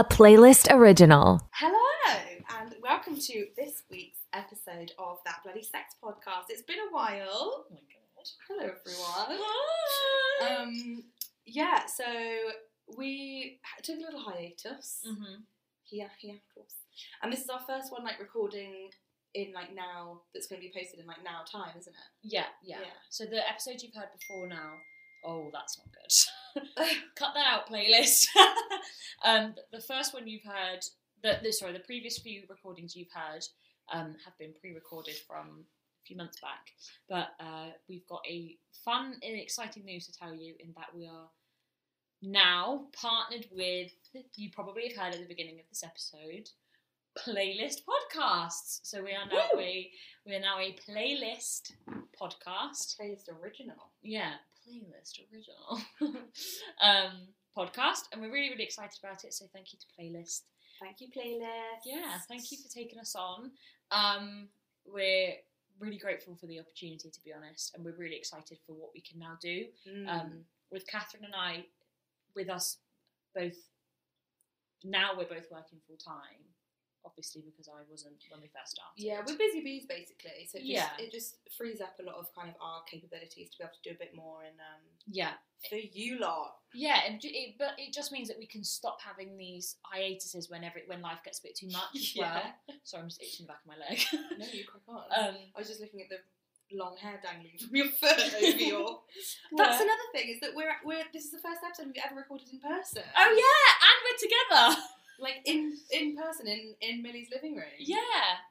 a playlist original. Hello, and welcome to this week's episode of That Bloody Sex Podcast. It's been a while. Oh my god. Hello, everyone. Um, yeah, so we took a little hiatus. mm-hmm. Here, hiatus, and this is our first one, like recording in like now. That's going to be posted in like now time, isn't it? Yeah, yeah, Yeah. So the episodes you've heard before now. Oh, that's not good. Cut that out, playlist. um, the first one you've heard, the, the sorry, the previous few recordings you've heard um, have been pre-recorded from a few months back. But uh, we've got a fun and exciting news to tell you in that we are now partnered with. You probably have heard at the beginning of this episode. Playlist podcasts. So we are now Woo! a we are now a playlist podcast Playlist original. yeah, playlist original um, podcast, and we're really really excited about it. So thank you to playlist. Thank you, playlist. Yeah, thank you for taking us on. Um, we're really grateful for the opportunity, to be honest, and we're really excited for what we can now do. Mm. Um, with Catherine and I, with us both. Now we're both working full time, obviously because I wasn't when we first started. Yeah, we're busy bees basically. So it just, Yeah. it just frees up a lot of kind of our capabilities to be able to do a bit more and um, yeah. for you lot. Yeah, it, it, but it just means that we can stop having these hiatuses whenever when life gets a bit too much as well. Sorry, I'm just itching the back of my leg. No, you crack on. um, I was just looking at the long hair dangling from your foot over your. That's another thing is that we're we're this is the first episode we've ever recorded in person. oh yeah, and we're together. Like in in person in in Millie's living room. Yeah,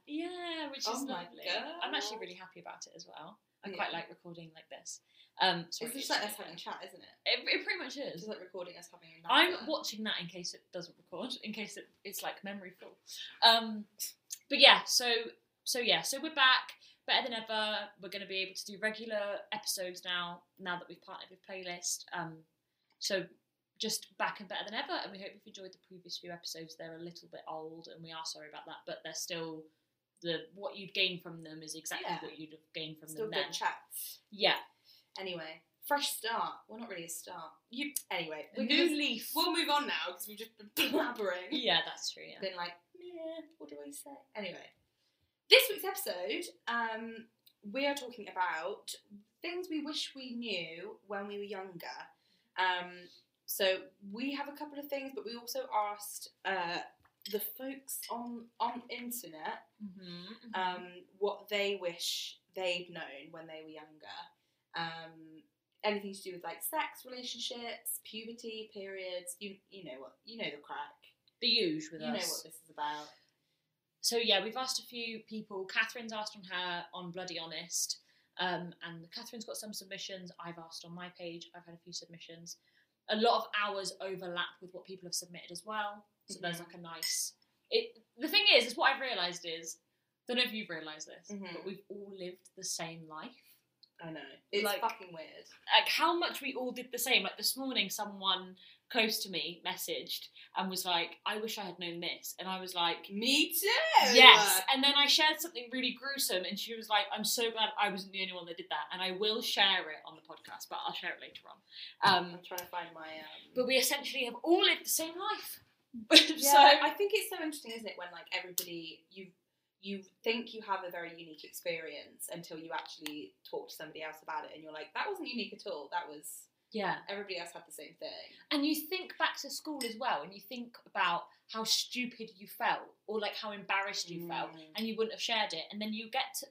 yeah, which is Oh my lovely. I'm actually really happy about it as well. I Yeah. quite like recording like this. Um, sorry, It's just like us having a chat, isn't it? It, it pretty much It's is. just like recording us having a I'm watching that in case it doesn't record, in case it, it's like memory full. Um, but yeah, so so yeah, so we're back, better than ever. We're going to be able to do regular episodes now. Now that we've partnered with Playlist, um, so just back and better than ever. And we hope you've enjoyed the previous few episodes. They're a little bit old, and we are sorry about that, but they're still the what you'd gain from them is exactly Yeah. what you'd have gained from Still them good then. chats. Yeah, Anyway, fresh start. Well, not really a start. You anyway. a new gonna, leaf. we'll move on now because we've just been blabbering. yeah, that's true. Yeah. been like, yeah, what do I say? Anyway, this week's episode, um, we are talking about things we wish we knew when we were younger. Um, so we have a couple of things, but we also asked uh, the folks on on internet Mm-hmm, um, what they wish they'd known when they were younger. Um, anything to do with like sex, relationships, puberty, periods. You you know what you know the crack. the huge with You know what this is about. so yeah, we've asked a few people. Catherine's asked on her on Bloody Honest, um, and Catherine's got some submissions. I've asked on my page. I've had a few submissions. A lot of hours overlap with what people have submitted as well. So there's Mhm. like a nice. It. The thing is, is what I've realised is, I don't know if you've realised this, Mhm. but we've all lived the same life. I know. It's Like- fucking weird. like how much we all did the same. Like this morning, someone close to me messaged and was like, "I wish I had known this," and I was like, Me too. Yes, and then I shared something really gruesome, and she was like, "I'm so glad I wasn't the only one that did that," and I will share it on the podcast, but I'll share it later on. Um, I'm trying to find my. Um... but we essentially have all lived the same life. Yeah, so I think it's so interesting, isn't it, when like everybody you you think you have a very unique experience until you actually talk to somebody else about it, and you're like, that wasn't unique at all. That was yeah, everybody else had the same thing. and you think back to school as well, and you think about how stupid you felt, or like how embarrassed you felt, Mm. and you wouldn't have shared it, and then you get to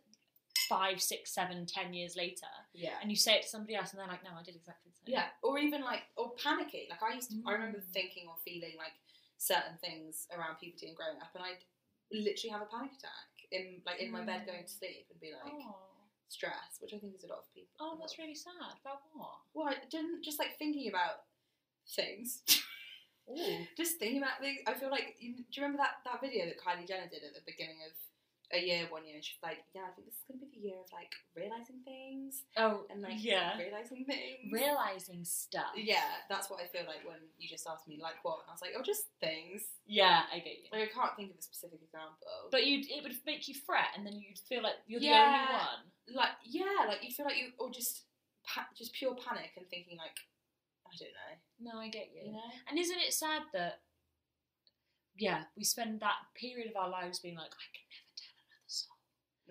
five, six, seven, ten years later, Yeah. and you say it to somebody else, and they're like, "No, I did exactly the same." Yeah, or even like, or panicky. Like I used to, I remember Mm. thinking or feeling like certain things around puberty and growing up, and I'd literally have a panic attack in like in my bed mm. going to sleep and be like Oh, stressed, which I think is a lot of people. oh, that's really sad. About what? well, I didn't just like thinking about things. Ooh. just thinking about things. I feel like you, do you remember that that video that Kylie Jenner did at the beginning of a year one year? And she's like, yeah, I think this is gonna be the year of like realizing things Oh, and like yeah. realizing things. Realizing stuff. Yeah, that's what I feel like when you just asked me like what, and I was like, oh, just things. Yeah, I get you. Like I can't think of a specific example. But you, it would make you fret, and then you'd feel like you're the only one. like yeah, like you feel like you or just pa- just pure panic and thinking like I don't know, No, I get you. you know. And isn't it sad that yeah, we spend that period of our lives being like, I can never tell another soul.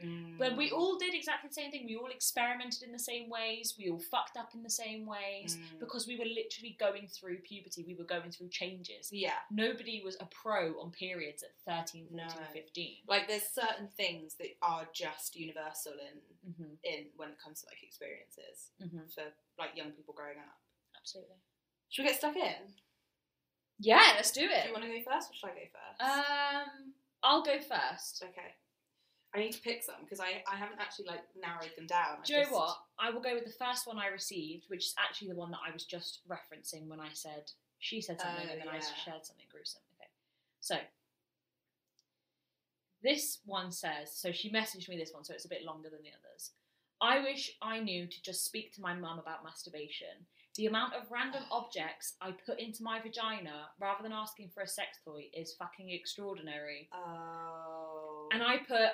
Mm. But we all did exactly the same thing. We all experimented in the same ways. We all fucked up in the same ways Mm. because we were literally going through puberty. We were going through changes. yeah. Nobody was a pro on periods at 13, 14, No. 15. Like there's certain things that are just universal in Mm-hmm, in when it comes to like experiences mm-hmm, for like young people growing up. absolutely. Should we get stuck in? Yeah, let's do it. Do you want to go first or should I go first? Um, I'll go first. okay. I need to pick some because I, I haven't actually like narrowed them down. I Do you know what? I will go with the first one I received, which is actually the one that I was just referencing when I said she said something Oh, and then I shared something gruesome. Okay, so this one says so she messaged me this one, so it's a bit longer than the others. I wish I knew to just speak to my mum about masturbation. The amount of random objects I put into my vagina rather than asking for a sex toy is fucking extraordinary. Oh. And I put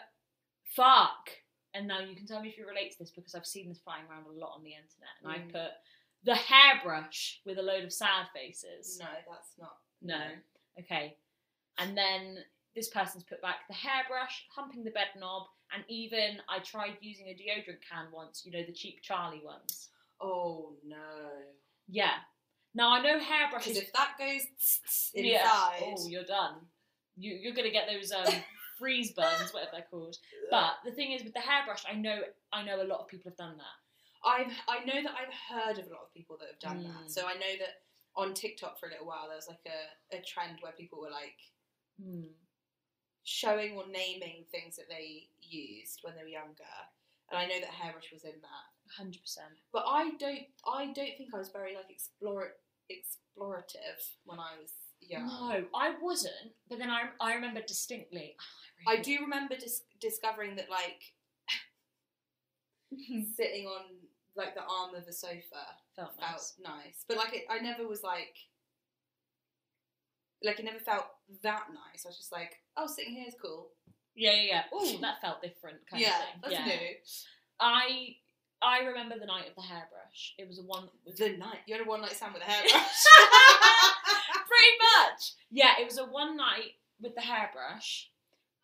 fuck. And now you can tell me if you relate to this because I've seen this flying around a lot on the internet. And Mm. I put the hairbrush with a load of sad faces. no, that's not. No. Okay. And then this person's put back the hairbrush, humping the bed knob, and even I tried using a deodorant can once, you know, the cheap Charlie ones. Oh no. Yeah. Now I know hairbrushes. Because if that goes inside, Yeah. Oh, you're done. You, you're gonna get those um, freeze burns, whatever they're called. But the thing is, with the hairbrush, I know I know a lot of people have done that. I've I know that I've heard of a lot of people that have done Mm. that. So I know that on TikTok for a little while there was like a, a trend where people were like Hmm. showing or naming things that they used when they were younger. And I know that hairbrush was in that. Hundred percent. But I don't I don't think I was very like explore explorative when I was young. No, I wasn't. But then I I remember distinctly. I do remember dis- discovering that like mm-hmm. sitting on like the arm of a sofa Felt felt nice. nice. But like it, I never was like like it never felt that nice. I was just like, oh, sitting here is cool. Yeah, yeah, yeah. Oh, that felt different. Kind yeah, of thing. that's yeah. new. I I remember the night of the hairbrush. It was a one. With The night you had a one night stand with a hairbrush. Pretty much. Yeah, it was a one night with the hairbrush,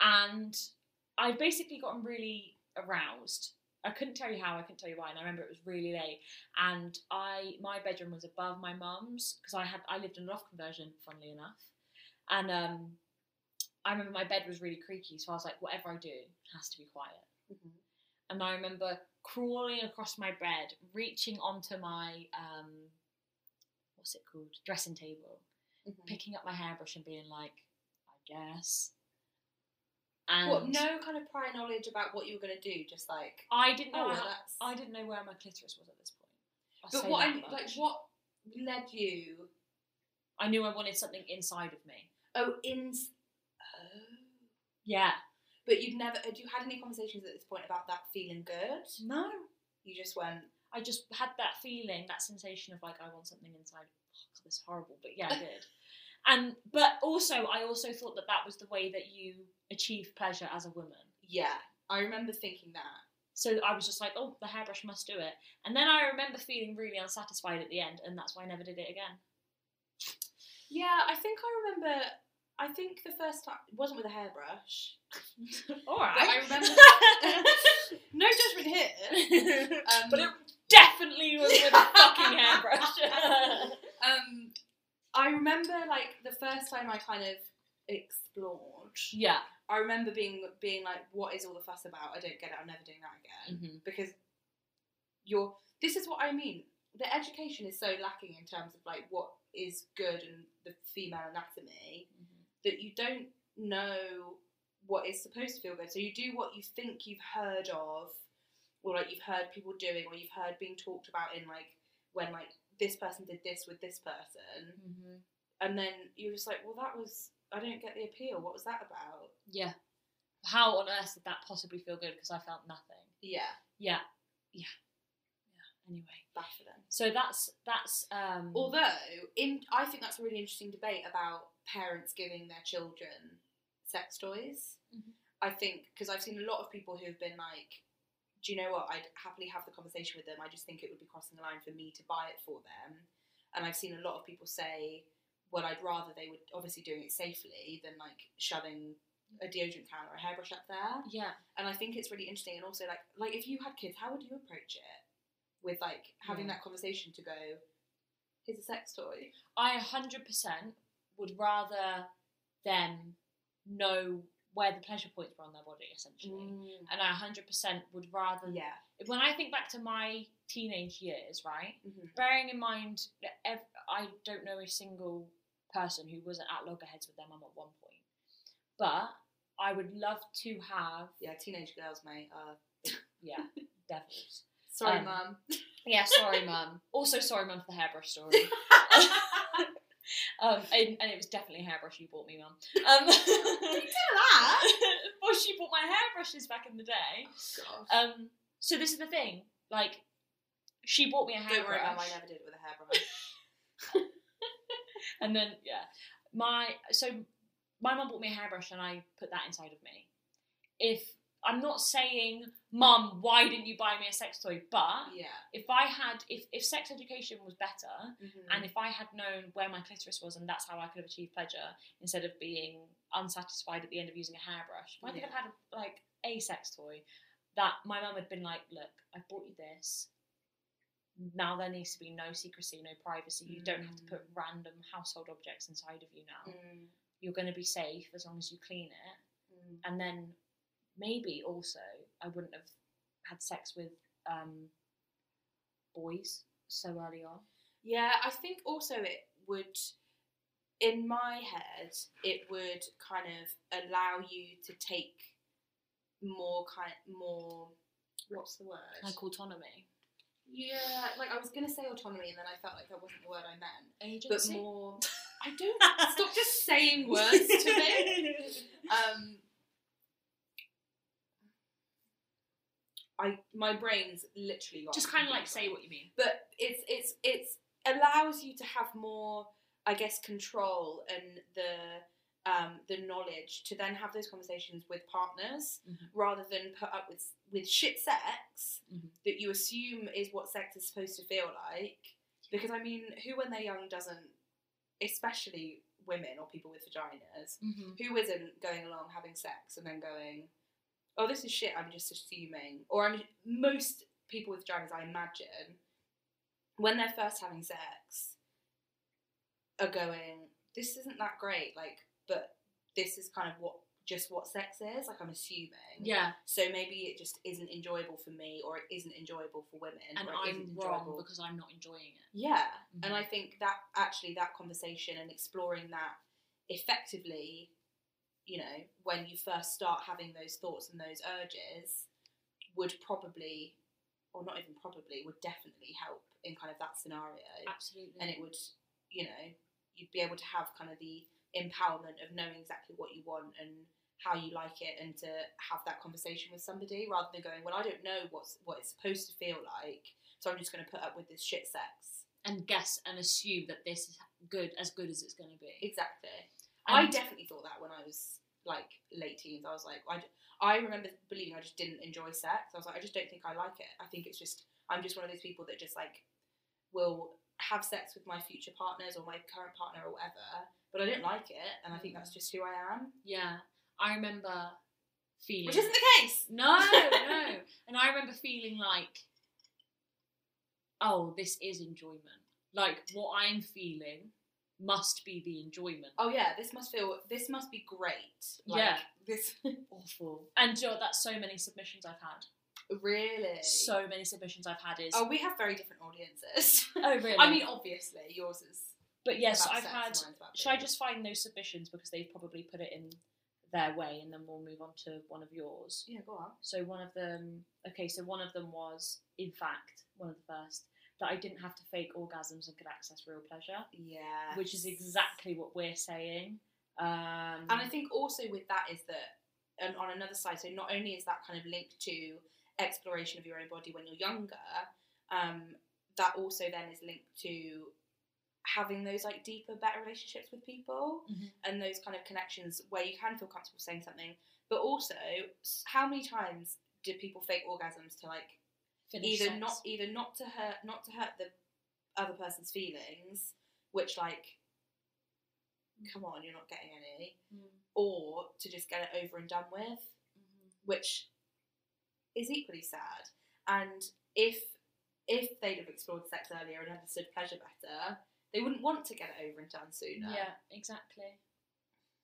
and I'd basically gotten really aroused. I couldn't tell you how, I couldn't tell you why, and I remember it was really late. And I, my bedroom was above my mum's because I had, I lived in a loft conversion, funnily enough. And um, I remember my bed was really creaky, so I was like, whatever I do has to be quiet. Mhm. And I remember crawling across my bed, reaching onto my um, what's it called, dressing table, Mhm. picking up my hairbrush and being like, I guess. And What? No kind of prior knowledge about what you were gonna do. Just like, I didn't know. oh, how- I didn't know where my clitoris was at this point. I'll but what I like, what led you? I knew I wanted something inside of me. Oh, in. Oh. Yeah. But you'd never. Had you had any conversations at this point about that feeling good? No. You just went. I just had that feeling, that sensation of like I want something inside. Oh, God, this is horrible, but yeah, I did. And but also, I also thought that that was the way that you achieve pleasure as a woman. Yeah, I remember thinking that. So I was just like, oh, the hairbrush must do it. And then I remember feeling really unsatisfied at the end, and that's why I never did it again. Yeah, I think I remember. I think the first time it wasn't with a hairbrush. All But I remember. no judgment here. Um, but it definitely was with a fucking hairbrush. um, I remember like the first time I kind of explored. yeah. I remember being being like, "What is all the fuss about? I don't get it. I'm never doing that again." Mm-hmm. Because you're. This is what I mean. The education is so lacking in terms of like what is good and the female anatomy that you don't know what is supposed to feel good. So you do what you think you've heard of, or like you've heard people doing, or you've heard being talked about in like when like this person did this with this person, Mm-hmm. and then you're just like, well, that was I don't get the appeal. What was that about? Yeah. How on earth did that possibly feel good? Because I felt nothing. Yeah, Yeah. Yeah. Yeah. Anyway. baffling. So that's that's um Although, in I think that's a really interesting debate about parents giving their children sex toys. Mhm. I think because I've seen a lot of people who have been like, "Do you know what? I'd happily have the conversation with them. I just think it would be crossing the line for me to buy it for them." And I've seen a lot of people say, well, I'd rather they were obviously doing it safely than like shoving a deodorant can or a hairbrush up there. Yeah. And I think it's really interesting. And also, like, like if you had kids, how would you approach it? With like having Yeah. that conversation to go, here's a sex toy. I 100% would rather them know where the pleasure points were on their body, essentially. And I 100% would rather. Mm. Yeah. When I think back to my teenage years, right? hmm Bearing in mind that ev- I don't know a single person who wasn't at loggerheads with their mum at one point. But I would love to have, Yeah, teenage girls, mate. Uh, yeah, devils. sorry, Um, mum. Yeah, sorry, mum. Also, sorry, mum, for the hairbrush story. um, and, and it was definitely a hairbrush you bought me, mum. Um, that. well, she bought my hairbrushes back in the day. Gosh. Um, so this is the thing, like, she bought me a hairbrush. Don't worry, mum. I never did it with a hairbrush. and then yeah, my so my mum bought me a hairbrush and I put that inside of me. If I'm not saying, Mum, why didn't you buy me a sex toy? But yeah. if I had, if if sex education was better, Mhm. and if I had known where my clitoris was and that's how I could have achieved pleasure instead of being unsatisfied at the end of using a hairbrush, I could Yeah. have had like a sex toy that my mum had been like, look, I bought you this. Now there needs to be no secrecy, no privacy. You don't have to put random household objects inside of you now. Mm, You're going to be safe as long as you clean it. mm. And then maybe also I wouldn't have had sex with um, boys so early on. Yeah, I think also it would, in my head, it would kind of allow you to take more kind, more. What's the word? Like autonomy. yeah, like I was gonna say autonomy, and then I felt like that wasn't the word I meant. Agency? But more, I don't stop just saying words to me. Um, I my brain's literally gone. Just kind of like say what you mean. but it's it's it's allows you to have more i guess control and the um the knowledge to then have those conversations with partners Mhm. rather than put up with with shit sex Mhm. that you assume is what sex is supposed to feel like because i mean who when they're young doesn't especially women or people with vaginas Mm-hmm. who isn't going along having sex and then going, oh, this is shit, I'm just assuming. Or I'm, most people with vaginas, I imagine, when they're first having sex, are going, this isn't that great, like, but this is kind of what, just what sex is, like, I'm assuming. Yeah, So maybe it just isn't enjoyable for me, or it isn't enjoyable for women. and or I'm wrong because I'm not enjoying it. yeah, and Mhm. I think that actually that conversation and exploring that effectively, you know, when you first start having those thoughts and those urges, would probably, or not even probably, would definitely help in kind of that scenario. Absolutely. And it would, you know, you'd be able to have kind of the empowerment of knowing exactly what you want and how you like it and to have that conversation with somebody rather than going, well, I don't know what's what it's supposed to feel like, so I'm just going to put up with this shit sex. and guess and assume that this is good as good as it's going to be. Exactly. I definitely thought that when I was like late teens. I was like, I, I remember believing I just didn't enjoy sex. I was like, I just don't think I like it. I think it's just, I'm just one of those people that just like will have sex with my future partners or my current partner or whatever, but I don't like it, and I think that's just who I am. Yeah, I remember feeling. Which isn't the case. No, no. And I remember feeling like, oh, this is enjoyment. Like what I'm feeling must be the enjoyment. Oh yeah, this must feel, this must be great. Like, Yeah. This Awful. And you know, that's so many submissions I've had. really. So many submissions I've had is. Oh, we have very different audiences. Oh, really? I mean, obviously, yours is. but yes, I've had. Should I just find those submissions because they've probably put it in their way, and then we'll move on to one of yours. Yeah, go on. So one of them, okay, so one of them was, in fact, one of the first that I didn't have to fake orgasms and could access real pleasure, Yeah. which is exactly what we're saying. Um, And I think also with that is that, and on another side, so not only is that kind of linked to exploration of your own body when you're younger, um, that also then is linked to having those like deeper, better relationships with people Mhm. and those kind of connections where you can feel comfortable saying something. But also, how many times did people fake orgasms to like finish either sex. not either not to hurt not to hurt the other person's feelings, which like come on, you're not getting any, Mm. or to just get it over and done with, Mhm. which is equally sad. And if if they'd have explored sex earlier and understood pleasure better, they wouldn't want to get it over and done sooner. Yeah, exactly.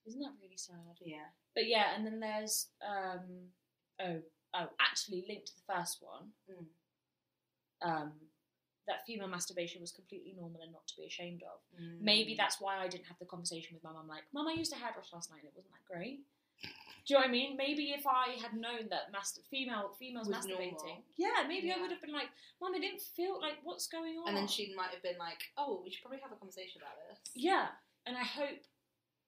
Isn't that really sad? Yeah. But yeah, and then there's um oh oh actually linked to the first one. Mm. Um, that female masturbation was completely normal and not to be ashamed of. Mm. Maybe that's why I didn't have the conversation with my mum. Like, mum, I used a hairbrush last night and it wasn't that great. Do you know what I mean? Maybe if I had known that mas- female females Was masturbating, normal. yeah, maybe I would have been like, mum, I didn't feel like what's going on. And then she might have been like, "Oh, we should probably have a conversation about this." yeah, and I hope,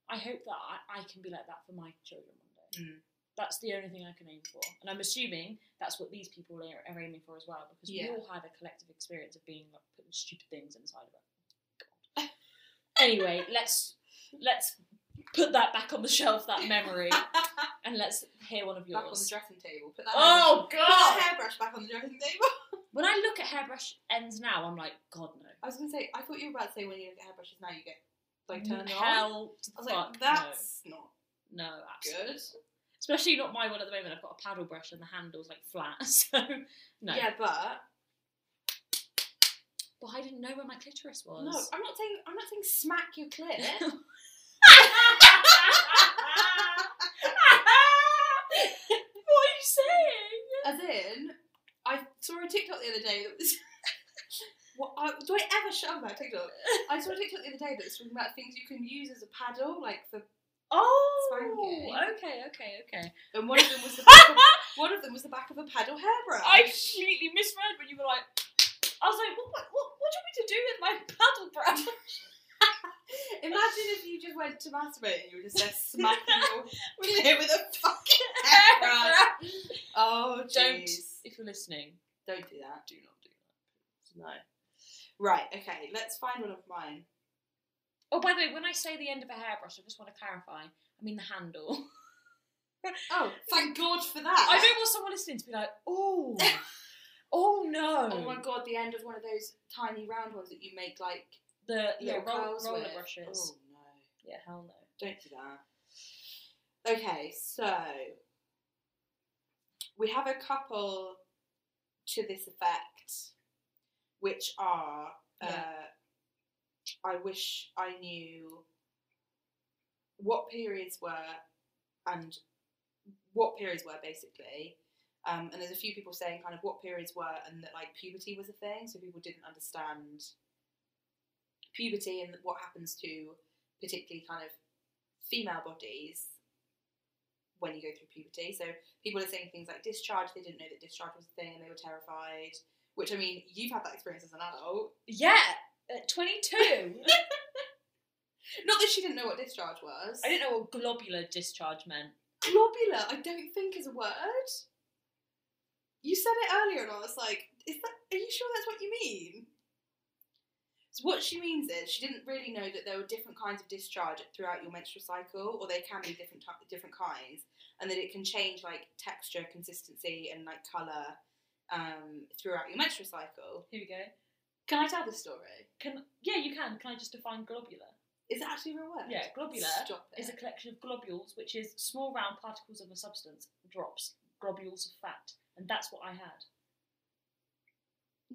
I hope that I, I can be like that for my children one day. Mm. That's the only thing I can aim for, and I'm assuming that's what these people are, are aiming for as well, because Yeah. we all had a collective experience of being like putting stupid things inside of it. God. anyway, let's let's put that back on the shelf, that memory, and let's hear one of yours. back on the dressing table. Put that. Oh hairbrush, put that god! hairbrush back on the dressing table. When I look at hairbrush ends now, I'm like, God no. I was gonna say, I thought you were about to say when you look at hairbrushes now you get like turned on. Hell I was fuck. like, that's not no, no, absolutely. good. Especially not my one at the moment. I've got a paddle brush and the handle's like flat. So no. Yeah, but But I didn't know where my clitoris was. no, I'm not saying I'm not saying smack your clit. what are you saying? As in, I saw a TikTok the other day that was. what, I, do I ever shut up about TikTok? I saw a TikTok the other day that was talking about things you can use as a paddle, like for. Oh, okay, okay, okay. And one of them was the back of, one of them was the back of a paddle hairbrush. I completely misread when you were like. I was like, what, what, what, what do you want me to do with my paddle brush? Imagine if you just went to masturbate and you were just there smacking your with a fucking Hairbrush. Oh, Don't, if you're listening, Don't do that. do not do that. No. Right, okay, let's find one of mine. Oh, by the way, when I say the end of a hairbrush, I just want to clarify. I mean the handle. Oh, thank God for that. I don't want someone listening to be like, oh, oh no. Oh my god, the end of one of those tiny round ones that you make like The yeah, little roll, curls roller with. brushes. Oh no. Yeah, hell no. Don't do that. Okay, so we have a couple to this effect, which are Yeah. uh, I wish I knew what periods were and what periods were basically. Um, and there's a few people saying kind of what periods were and that like puberty was a thing, so people didn't understand puberty and what happens to particularly kind of female bodies when you go through puberty. So people are saying things like discharge, they didn't know that discharge was a thing and they were terrified. Which I mean, you've had that experience as an adult. Yeah, at 22. Not that she didn't know what discharge was. I didn't know what globular discharge meant. Globular, I don't think is a word. You said it earlier, and I was like, "Is that? Are you sure that's what you mean?" So what she means is she didn't really know that there were different kinds of discharge throughout your menstrual cycle, or they can be different ty- different kinds, and that it can change like texture, consistency, and like color um, throughout your menstrual cycle. Here we go. Can I tell the story? Can yeah, you can. Can I just define globular? Is it actually a real word? Yeah, globular Stop it. is a collection of globules, which is small round particles of a substance, drops, globules of fat, and that's what I had.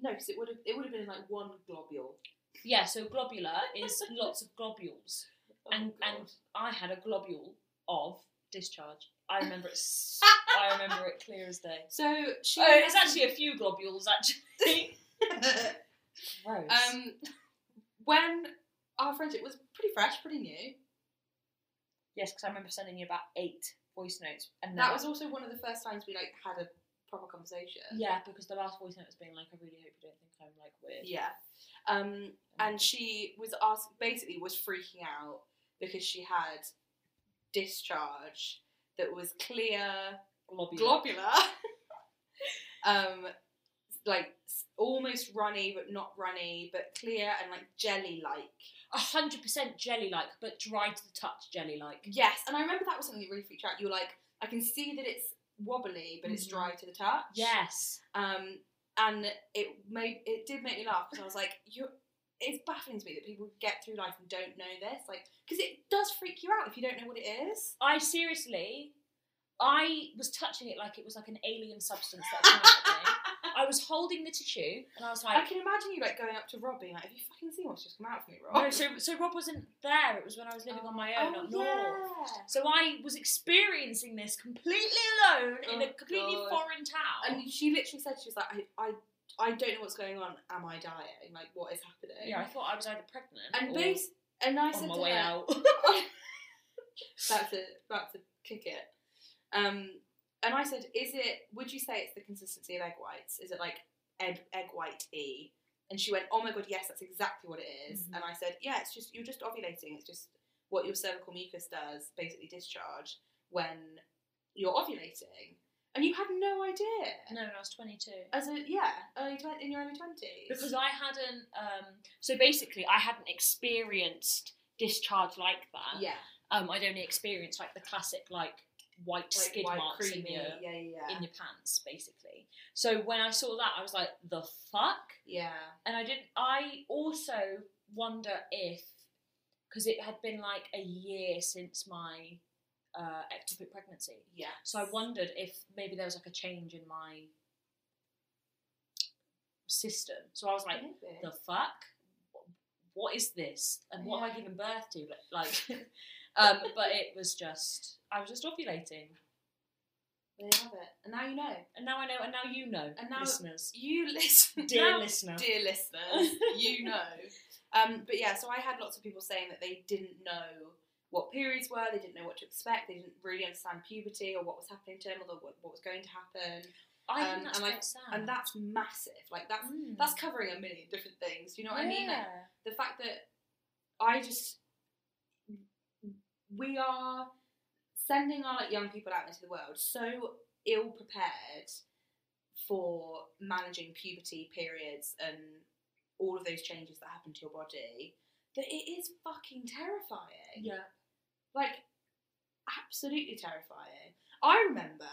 no, because it would have it would have been like one globule. Yeah, so globular is lots of globules, Oh, and God. and I had a globule of discharge. I remember it. s- I remember it clear as day. so she. Oh, it's actually a few globules actually. Gross. um, when our friendship was pretty fresh, pretty new. yes, because I remember sending you about eight voice notes, and That was also one of the first times we like had a proper conversation. yeah, because the last voice note was being like, "I really hope you don't think I'm like weird." Yeah. Um, and she was asked basically was freaking out because she had discharge that was clear, globular. globular, um, like s- almost runny but not runny, but clear and like jelly-like. A hundred percent jelly-like, but dry to the touch jelly-like. Yes, and I remember that was something that really freaked you out. You were like, I can see that it's wobbly, but it's dry to the touch. Yes. Um, and it made it did make me laugh because I was like, you. it's baffling to me that people get through life and don't know this, like, because it does freak you out if you don't know what it is. I seriously, I was touching it like it was like an alien substance that came out of me. I was holding the tissue and I was like, I can imagine you like going up to Rob being like, "Have you fucking seen what's just come out of me, Rob?" no. So so Rob wasn't there. It was when I was living on my own oh, up yeah. So I was experiencing this completely alone in a Oh, completely God. foreign town. And she literally said she was like, I, I, I don't know what's going on. Am I dying? Like, what is happening? yeah, I thought I was either pregnant And or base, and I on said my to way her, out. about to about to kick it. Um, and I said, is it? Would you say it's the consistency of egg whites? Is it like egg egg white e? And she went, oh my god, yes, that's exactly what it is." Mhm. And I said, yeah, it's just you're just ovulating. It's just what your cervical mucus does, basically discharge when you're ovulating. And you had no idea. no, when I was 22. As a yeah, early twen- in your early twenties. Because I hadn't, um, so basically, I hadn't experienced discharge like that. yeah, Um, I'd only experienced like the classic like white like skid white, marks creamy, in your yeah, yeah, yeah. in your pants, basically. So when I saw that, I was like, the fuck. yeah. And I didn't. I also wonder if because it had been like a year since my uh, ectopic pregnancy. Yeah. So I wondered if maybe there was like a change in my system. So I was like, Maybe. the fuck? What is this? And what am I giving birth to? Like, um, but it was just, I was just ovulating. There you have it. And now you know. And now I know, and now you know, And now- listeners. You listen. Dear now, listener. Dear listeners, you know. Um, but yeah, so I had lots of people saying that they didn't know what periods were, they didn't know what to expect, they didn't really understand puberty or what was happening to them or what, what was going to happen. I Um, think that's and I- quite sad. And that's massive. Like, that's Mm. that's covering a million different things. You know what I mean? Like, the fact that I just we are sending our like young people out into the world so ill prepared for managing puberty periods and all of those changes that happen to your body that it is fucking terrifying Yeah. like absolutely terrifying i remember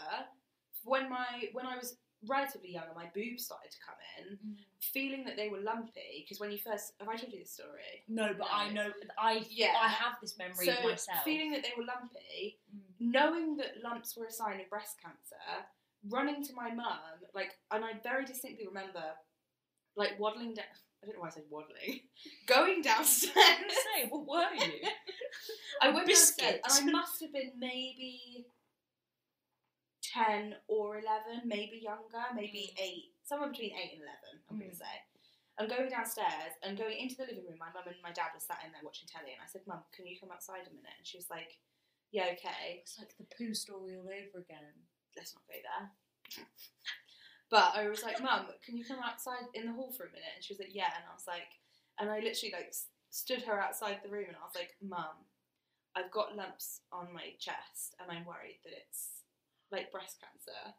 when my when i was relatively young and my boobs started to come in feeling that they were lumpy because when you first have I told you this story? No, but I know I Yeah. I have this memory so of myself. feeling that they were lumpy, Mm. knowing that lumps were a sign of breast cancer, running to my mum, like, and I very distinctly remember, like waddling down. I don't know why I said waddling. Going downstairs. I say, what were you? I went biscuit. downstairs and I must have been maybe ten or eleven, maybe younger, maybe Mm. eight, somewhere between eight and eleven. I'm going Mm. to say. I'm going downstairs and going into the living room. My mum and my dad were sat in there watching telly, and I said, "Mum, can you come outside a minute?" And she was like, "Yeah, okay. It's like the poo story all over again. Let's not go there." But I was like, "Mum, can you come outside in the hall for a minute?" And she was like, "Yeah." And I was like, and I literally like stood her outside the room, and I was like, "Mum, I've got lumps on my chest, and I'm worried that it's like breast cancer."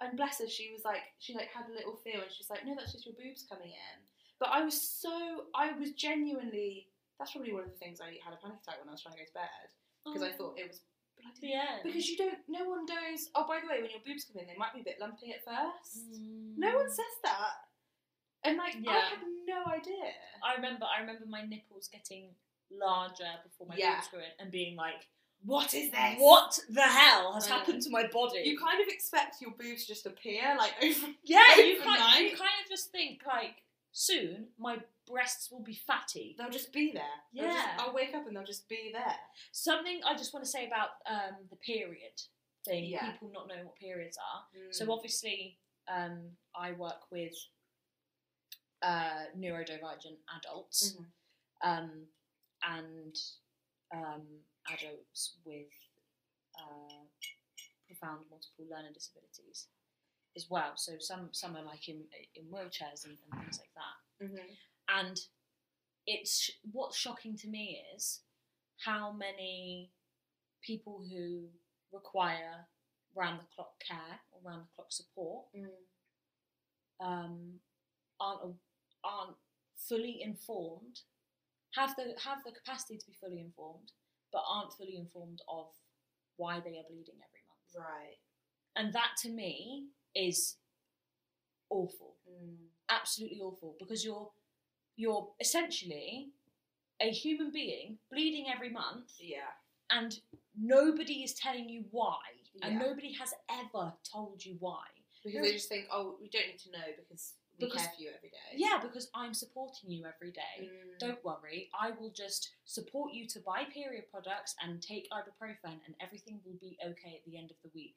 And bless her, she was like, she like had a little feel, and she's like, "No, that's just your boobs coming in." But I was so, I was genuinely. That's probably one of the things I had a panic attack when I was trying to go to bed because I thought it was. The end. because you don't. No one goes. Oh, by the way, when your boobs come in, they might be a bit lumpy at first. Mm. No one says that, and like I had no idea. I remember. I remember my nipples getting larger before my Yeah. boobs grew in, and being like, What is this? "What the hell has happened to my body?" You kind of expect your boobs to just appear like over. yeah, you kind, you kind of just think like, soon my breasts will be fatty. They'll just be there. They'll just- Yeah. I'll wake up and they'll just be there. Something I just want to say about um, the period thing. Yeah. People not knowing what periods are. Mm. So obviously, um, I work with uh, neurodivergent adults Mhm. um, and um, adults with uh, profound multiple learning disabilities as well. So some some are like in in wheelchairs and, and things like that. Mhm. And it's what's shocking to me is how many people who require round the clock care or round the clock support Mm. um, aren't aren't fully informed, have the have the capacity to be fully informed, but aren't fully informed of why they are bleeding every month. Right. And that to me is awful, Mm. absolutely awful, because you're you're essentially a human being bleeding every month, Yeah. and nobody is telling you why, and nobody has ever told you why. Because There- they just think, oh, we don't need to know because we Because- care for you every day. Yeah, because I'm supporting you every day. Mm. Don't worry, I will just support you to buy period products and take ibuprofen, and everything will be okay at the end of the week.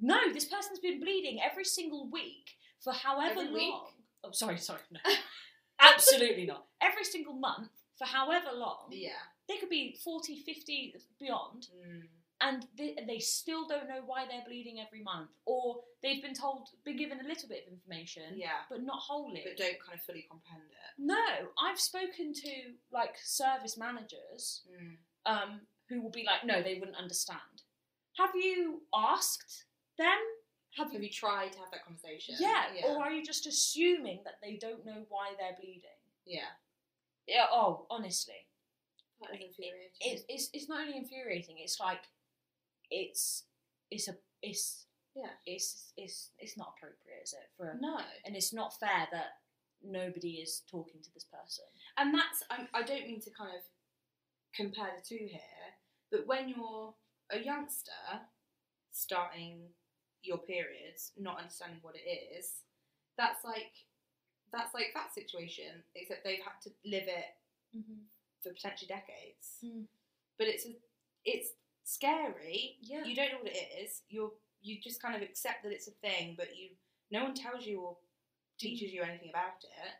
No, this person's been bleeding every single week for however Every week? long. Oh, sorry, sorry, no. Absolutely not. Every single month for however long. Yeah. They could be 40, 50, beyond, Mm. And they, they still don't know why they're bleeding every month. Or they've been told, been given a little bit of information, Yeah. but not wholly. But don't kind of fully comprehend it. No, I've spoken to like service managers Mm. um, who will be like, no, they wouldn't understand. Have you asked them? Have Have you? you tried to have that conversation? Yeah. Yeah. Or are you just assuming that they don't know why they're bleeding? yeah. Yeah. Oh, honestly, That is infuriating. it's it's it's not only infuriating. It's like, it's it's a it's Yeah. it's it's it's not appropriate, is it? For a, no. and it's not fair that nobody is talking to this person. And that's, I'm, I don't mean to kind of compare the two here, but when you're a youngster starting your periods, not understanding what it is, that's like, that's like that situation, except they've had to live it Mm-hmm. for potentially decades. Mm. But it's a, it's scary. Yeah. You don't know what it is. You're you just kind of accept that it's a thing, but you no one tells you or teaches mm. you anything about it.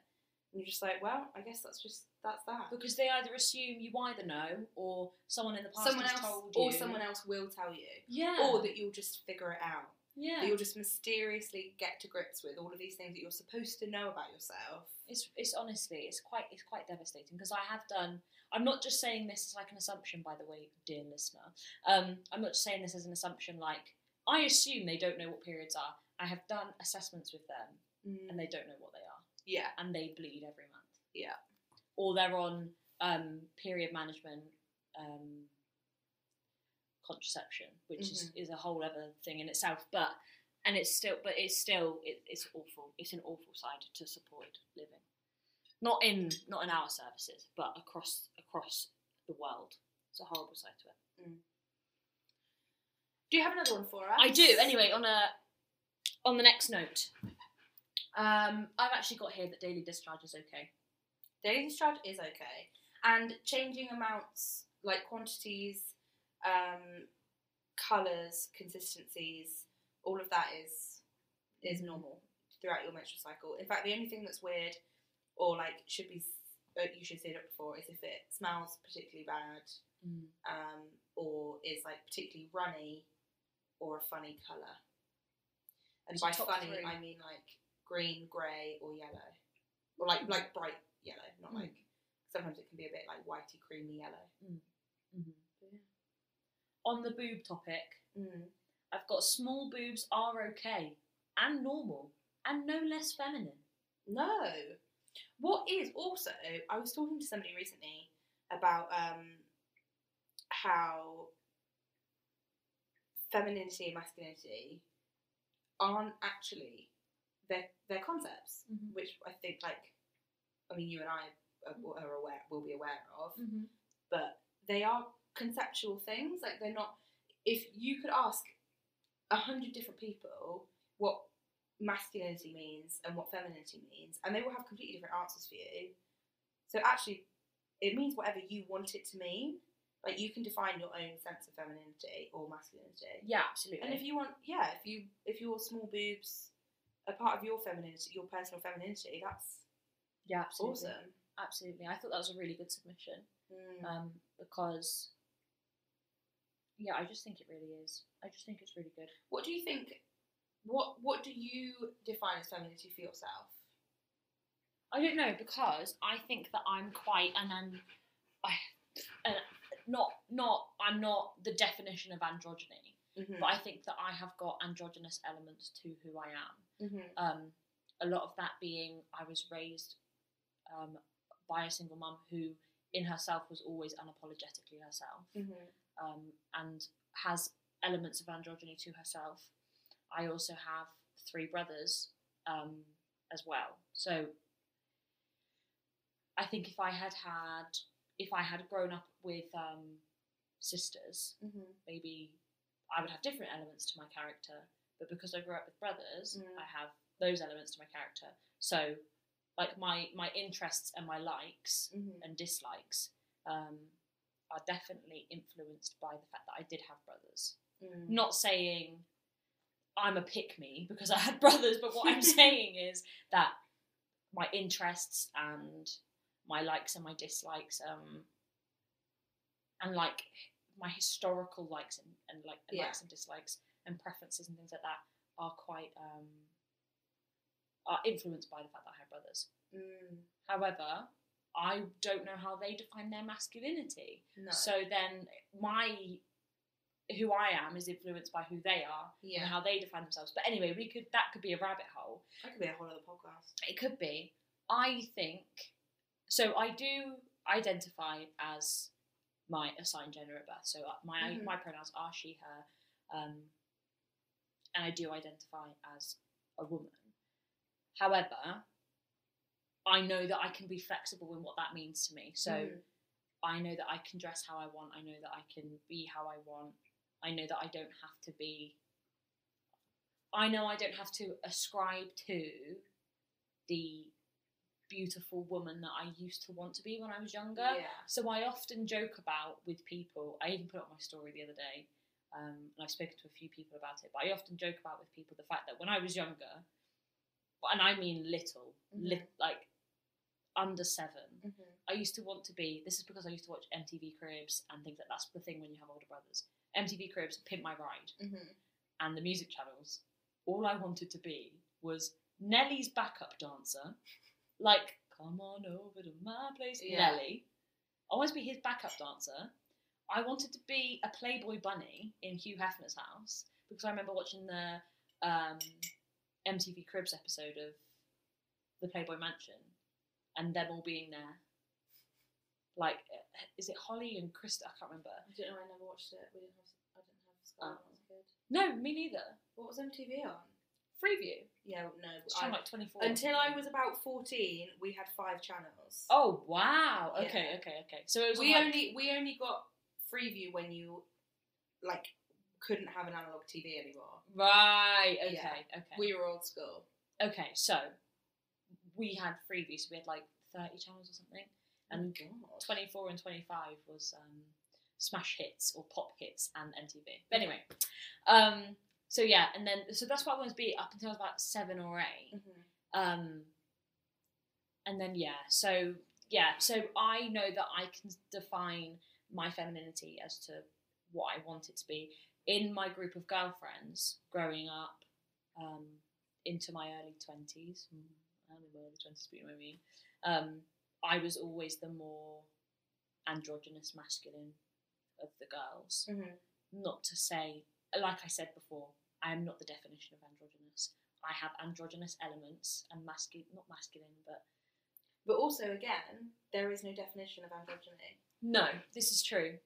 And you're just like, well, I guess that's just that's that. Because they either assume you either know or someone in the past Someone has else told you. or someone else will tell you, Yeah. or that you'll just figure it out. Yeah. That you'll just mysteriously get to grips with all of these things that you're supposed to know about yourself. It's it's honestly it's quite it's quite devastating because I have done. I'm not just saying this as like an assumption, by the way, dear listener. Um, I'm not just saying this as an assumption. Like I assume they don't know what periods are. I have done assessments with them, and they don't know what they are, yeah, and they bleed every month. Yeah. Or they're on um, period management. Um, contraception which is, is a whole other thing in itself but and it's still but it's still it, it's awful. It's an awful side to supported living. Not in not in our services but across across the world. It's a horrible side to it. Do you have another one for us? i do. Anyway on a on the next note. Um i've actually got here that daily discharge is okay. Daily discharge is okay, and changing amounts like quantities, um, colors, consistencies, all of that is is normal throughout your menstrual cycle. In fact, the only thing that's weird or like should be uh, you should see it up before is if it smells particularly bad, um, or is like particularly runny or a funny color. And by funny, three. I mean like green, grey, or yellow, or like like bright yellow, not Mm. like sometimes it can be a bit like whitey, creamy yellow. Mhm. On the boob topic Mm. i've got small boobs are okay and normal and no less feminine No. What is also, I was talking to somebody recently about um, how femininity and masculinity aren't actually their their concepts, Mhm. which I think like, I mean, you and I are, are aware, will be aware of, Mm-hmm. but they are conceptual things. Like they're not. If you could ask a hundred different people what masculinity means and what femininity means, and they will have completely different answers for you. So actually, it means whatever you want it to mean. Like you can define your own sense of femininity or masculinity. yeah absolutely And if you want, yeah, if you if your small boobs are part of your femininity, your personal femininity, that's yeah absolutely awesome. absolutely i thought that was a really good submission Mm. um, because yeah i just think it really is i just think it's really good What do you think? What What do you define as femininity for yourself? I don't know because I think that I'm quite and I'm I and not not I'm not the definition of androgyny, Mm-hmm. but I think that I have got androgynous elements to who I am. Mm-hmm. Um, a lot of that being I was raised um, by a single mum who, in herself, was always unapologetically herself Mm-hmm. Um, and has elements of androgyny to herself. I also have three brothers um, as well. So I think if I had had, if I had grown up with um, sisters, Mm-hmm. maybe I would have different elements to my character. But because I grew up with brothers, Mm. I have those elements to my character. So, like my my interests and my likes Mm-hmm. and dislikes um, are definitely influenced by the fact that I did have brothers. Mm. Not saying I'm a pick me because I had brothers, but what I'm saying is that my interests and my likes and my dislikes, um, and like my historical likes and, and like Yeah. likes and dislikes and preferences and things like that are quite um, are influenced by the fact that I have brothers. Mm. However, I don't know how they define their masculinity. No. So then my who I am is influenced by who they are yeah, and how they define themselves. But anyway, we could that could be a rabbit hole. that could be a whole other podcast. It could be. I think so. I do identify as my assigned gender at birth. So uh, my Mhm. my pronouns are she, her, um, and I do identify as a woman. However, I know that I can be flexible in what that means to me. So Mm. I know that I can dress how I want. I know that I can be how I want. I know that I don't have to be. I know I don't have to ascribe to the beautiful woman that I used to want to be when I was younger. yeah, So I often joke about with people. I even put up my story the other day, um, and I've spoken to a few people about it. But I often joke about with people the fact that when I was younger, and I mean little, lit, like under seven, mm-hmm. I used to want to be. This is because I used to watch MTV Cribs and things like that's the thing when you have older brothers. MTV Cribs, Pimp My Ride, Mm-hmm. and the music channels. All I wanted to be was Nelly's backup dancer, like "Come on over to my place," Yeah. Nelly. I wanted to be his backup dancer. I wanted to be a Playboy bunny in Hugh Hefner's house because I remember watching the um, MTV Cribs episode of the Playboy Mansion and them all being there. Like, is it Holly and Krista? I can't remember. I don't know. I never watched it. We didn't have. I didn't have Sky Oh. when I was a kid. No, me neither. What was MTV on? Freeview. Yeah, no. It's I- like 24. until I was about fourteen, we had five channels. Oh wow! Okay, Yeah. okay, okay. So it was we like, only we only got Freeview when you like couldn't have an analog TV anymore. right. Okay, Yeah. okay, We were old school. okay. So we had freeview, so we had like thirty channels or something, and God. twenty four and twenty five was um, smash hits or pop hits and MTV. But anyway, um, so yeah, and then so that's what I wanted to be up until I was about seven or 8 Mhm. Um, and then yeah, so yeah, so I know that I can define my femininity as to what I want it to be in my group of girlfriends growing up um, into my early twenties. I'm in my early twenties, but you know what I mean. Um, I was always the more androgynous, masculine of the girls. Mhm. Not to say, like I said before, I am not the definition of androgynous. I have androgynous elements and masculine, not masculine, but But also, again, there is no definition of androgyny. no, this is true.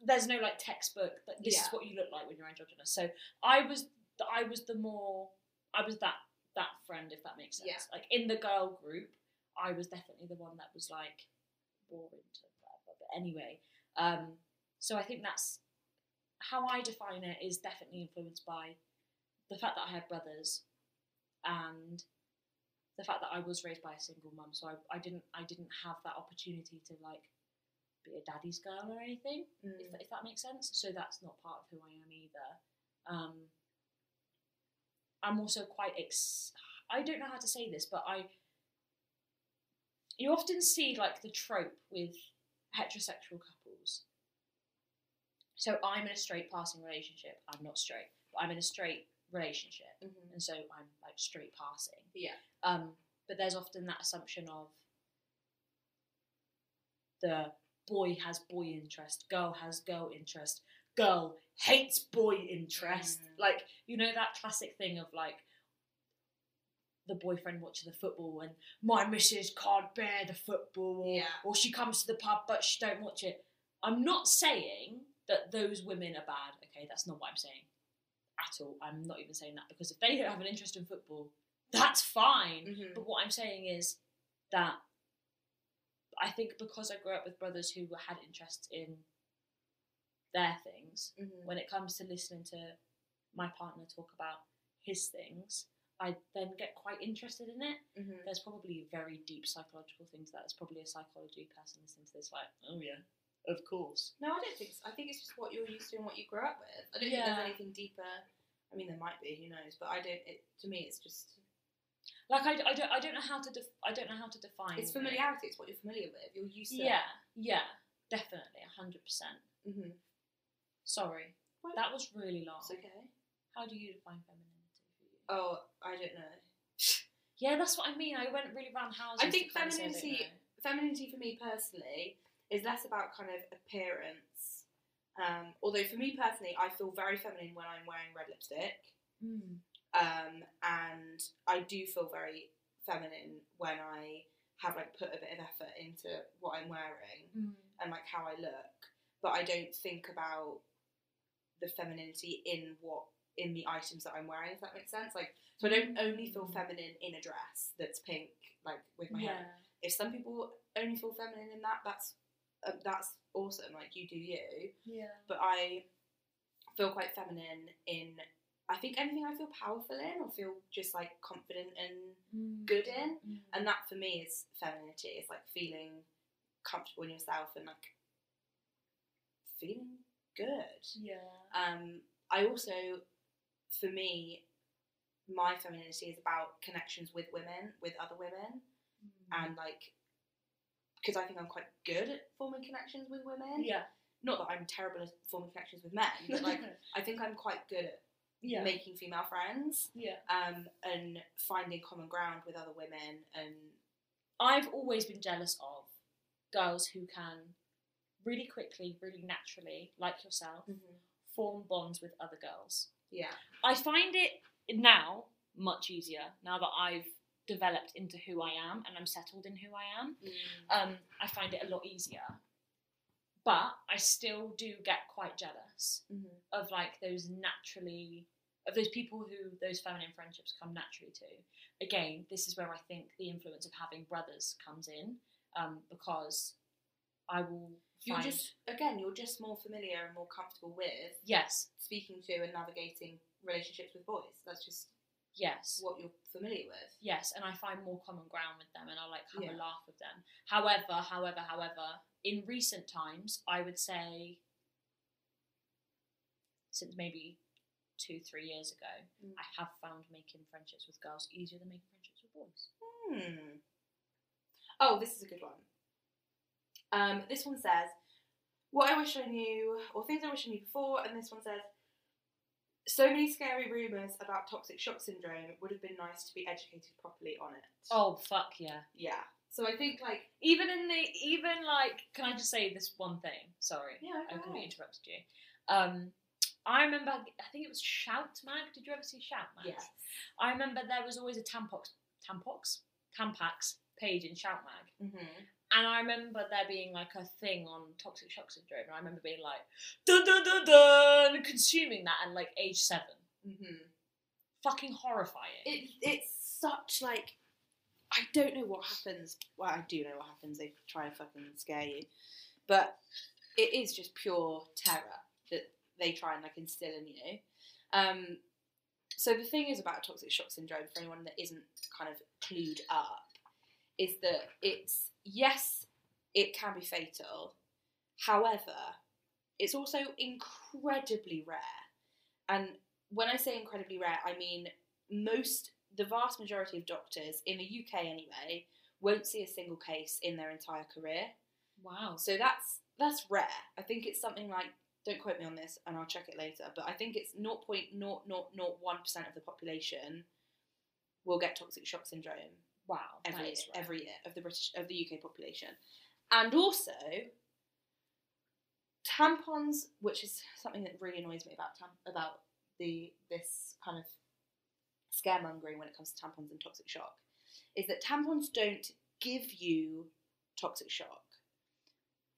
There's no like textbook that this Yeah. is what you look like when you're androgynous. So I was, I was the more, I was that that friend, if that makes sense. Yeah. Like in the girl group, I was definitely the one that was like boring to whatever. But anyway, um, so I think that's how I define it is definitely influenced by the fact that I have brothers and the fact that I was raised by a single mum, so I, I didn't I didn't have that opportunity to like be a daddy's girl or anything, Mm. if, if that makes sense. So that's not part of who I am either. Um, I'm also quite ex. I don't know how to say this, but I. You often see like the trope with heterosexual couples. So I'm in a straight passing relationship. I'm not straight, but I'm in a straight relationship Mhm. and so I'm like straight passing. Yeah. Um, but there's often that assumption of the boy has boy interest, girl has girl interest, girl hates boy interest. Mm. Like you know that classic thing of like the boyfriend watching the football and my missus can't bear the football, or, Yeah. or she comes to the pub but she don't watch it. I'm not saying that those women are bad. Okay, that's not what I'm saying at all. I'm not even saying that because if they don't have an interest in football, that's fine. Mhm. But what I'm saying is that I think because I grew up with brothers who had interest in their things, Mhm. when it comes to listening to my partner talk about his things, I then get quite interested in it. Mhm. There's probably very deep psychological things that there's probably a psychology person listening to this like, oh yeah, of course. No, I don't think so. I think it's just what you're used to and what you grew up with. I don't think there's anything deeper. I mean, there might be. Who knows? But I don't. It, to me, it's just Like I, I don't I don't know how to def- I don't know how to define. it's it. familiarity. It's what you're familiar with. You're used to. Yeah, yeah, definitely, hundred percent. Sorry, Well, that was really long. It's okay. How do you define femininity for you? Oh, I don't know. Yeah, that's what I mean. I went really round houses. I think to kinda I femininity- Femininity for me personally is less about kind of appearance. Um, although for me personally, I feel very feminine when I'm wearing red lipstick. Mm. um, and I do feel very feminine when I have like put a bit of effort into what I'm wearing Mm. and like how I look. But I don't think about the femininity in what in the items that I'm wearing. If that makes sense, like so I don't only feel feminine in a dress that's pink, like with my Yeah. hair. If some people only feel feminine in that, that's uh, that's awesome. Like you do you Yeah. but I feel quite feminine in I think anything I feel powerful in or feel just like confident and Mm. good in. Mm. And that for me is femininity. It's like feeling comfortable in yourself and like feeling good. Yeah. Um, I also, for me, my femininity is about connections with women, with other women, Mm. and like because I think I'm quite good at forming connections with women. yeah. Not that I'm terrible at forming connections with men, but like I think I'm quite good at yeah. making female friends yeah. um, and finding common ground with other women. And I've always been jealous of girls who can really quickly, really naturally, like yourself, form bonds with other girls. yeah, I find it now much easier now that I've developed into who I am and I'm settled in who I am. Um, I find it a lot easier. But I still do get quite jealous Mhm. of like those naturally of those people who those feminine friendships come naturally to. Again, this is where I think the influence of having brothers comes in, um, because I will you're find just again you're just more familiar and more comfortable with yes, speaking to and navigating relationships with boys. That's just yes, what you're familiar with. yes, and I find more common ground with them, and I like have Yeah. a laugh with them. However, however, however, in recent times, I would say since maybe two, three years ago, Mm. I have found making friendships with girls easier than making friendships with boys. Hmm. Oh, this is a good one. Um, this one says, "What I wish I knew, or things I wish I knew before," and this one says, "So many scary rumours about toxic shock syndrome. It would have been nice to be educated properly on it." Oh fuck yeah! yeah. So I think like Even in the even like, can I just say this one thing? Sorry, yeah, I go completely interrupted you. Um, I remember, I think it was Shout Mag. Did you ever see Shout Mag? Yes. I remember there was always a Tampox, Tampox, Tampax page in Shout Mag, Mm-hmm. And I remember there being like a thing on toxic shock syndrome, and I remember being like, dun dun dun dun, consuming that at like age seven. Mm-hmm. Fucking horrifying. It, it's such like I don't know what happens. Well, I do know what happens. They try and fucking scare you, but it is just pure terror that they try and like instill in you. Um, so the thing is about toxic shock syndrome for anyone that isn't kind of clued up is that it's yes, it can be fatal. However, it's also incredibly rare. And when I say incredibly rare, I mean most, the vast majority of doctors in the UK anyway, won't see a single case in their entire career. wow. So that's that's rare. I think it's something like don't quote me on this, and I'll check it later. But I think it's 0.0001% of the population will get toxic shock syndrome Wow. every year, every year of the British of the UK population, and also tampons, which is something that really annoys me about tam- about the this kind of scaremongering when it comes to tampons and toxic shock, is that tampons don't give you toxic shock.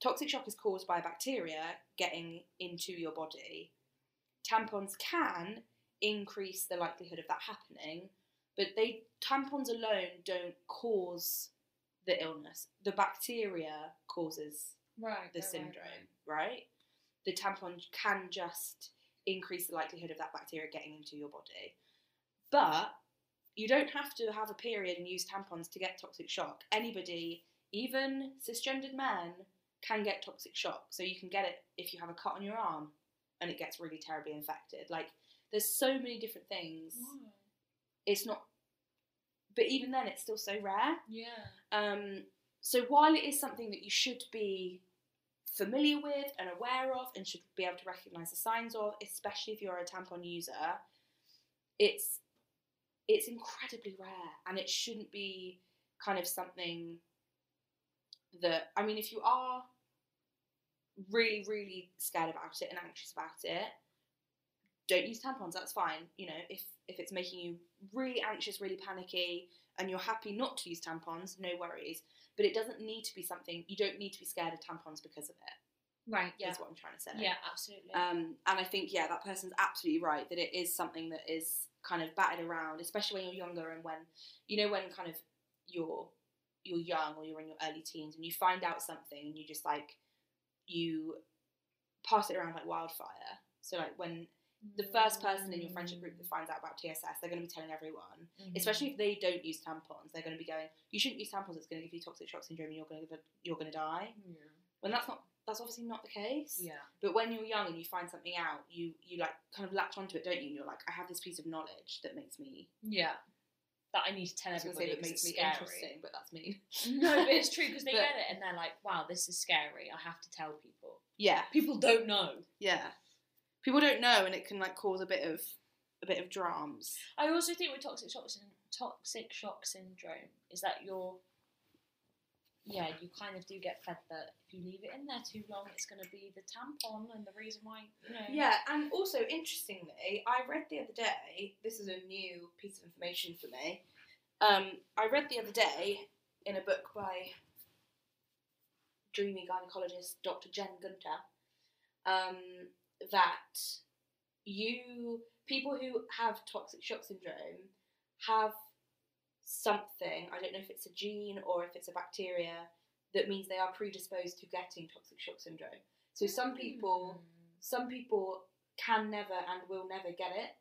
Toxic shock is caused by bacteria getting into your body. Tampons can increase the likelihood of that happening, but they tampons alone don't cause the illness. The bacteria causes Right. the right, right, syndrome, right, The tampon can just increase the likelihood of that bacteria getting into your body. But you don't have to have a period and use tampons to get toxic shock. Anybody, even cisgendered men, can get toxic shock. So you can get it if you have a cut on your arm and it gets really terribly infected. Like, there's so many different things. Wow. It's not, but even then, it's still so rare. Yeah. Um, so while it is something that you should be familiar with and aware of and should be able to recognise the signs of, especially if you're a tampon user, it's it's incredibly rare and it shouldn't be kind of something that I mean if you are really, really scared about it and anxious about it, don't use tampons, that's fine. You know, if if it's making you really anxious, really panicky, and you're happy not to use tampons, no worries. But it doesn't need to be something you don't need to be scared of tampons because of it. Right. Yeah. Is what I'm trying to say. Yeah. Absolutely. Um, and I think yeah, that person's absolutely right that it is something that is kind of batted around, especially when you're younger and when you know when kind of you're you're young or you're in your early teens and you find out something and you just like you pass it around like wildfire. So like when the first person in your friendship group that finds out about TSS, they're going to be telling everyone, Mhm. especially if they don't use tampons. They're going to be going, "You shouldn't use tampons. It's going to give you toxic shock syndrome, and you're going to you're going to die." Yeah. When that's not that's obviously not the case. Yeah. But when you're young and you find something out, you you like kind of latch onto it, don't you? And you're like, I have this piece of knowledge that makes me. Yeah. That I need to tell I everybody that makes me scary. interesting, but that's mean. No, but it's true because they But- get it and they're like, "Wow, this is scary. I have to tell people." Yeah, People don't know. yeah. People don't know, and it can like cause a bit of a bit of drams. I also think with toxic shock syn- toxic shock syndrome is that you're yeah, you kind of do get fed that if you leave it in there too long, it's going to be the tampon and the reason why you know. Yeah, and also interestingly, I read the other day. This is a new piece of information for me. Um, I read the other day in a book by dreamy gynecologist Dr. Jen Gunter um, that you people who have toxic shock syndrome have something. I don't know if it's a gene or if it's a bacteria that means they are predisposed to getting toxic shock syndrome. So some hmm. people some people can never and will never get it,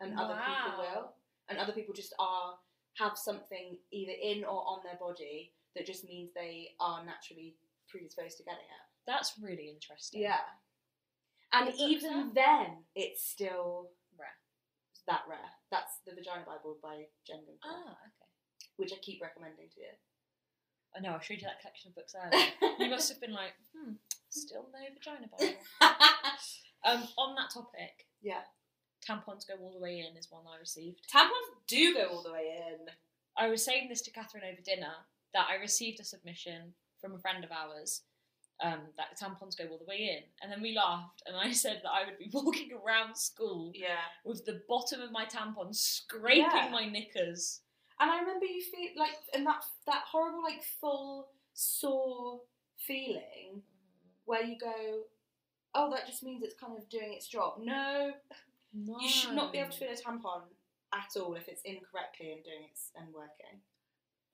and other people will, and other people just are have something either in or on their body that just means they are naturally predisposed to getting it. That's really interesting. Yeah, and even then, it's still Rare. that rare. That's the Vagina Bible by Jen Gunter, Ah, okay. which I keep recommending to you. I know. I showed you that collection of books earlier. you must have been like, hmm, still no vagina Bible. um, on that topic, yeah, tampons go all the way in is one I received. tampons do go all the way in. I was saying this to Catherine over dinner that I received a submission from a friend of ours um, that tampons go all the way in, and then we laughed, and I said that I would be walking around school Yeah. with the bottom of my tampon scraping Yeah. my knickers. And I remember you feel like, and that that horrible like full sore feeling where you go, oh, that just means it's kind of doing its job. No, No. you should not be able to feel a tampon at all if it's incorrectly and doing its and working.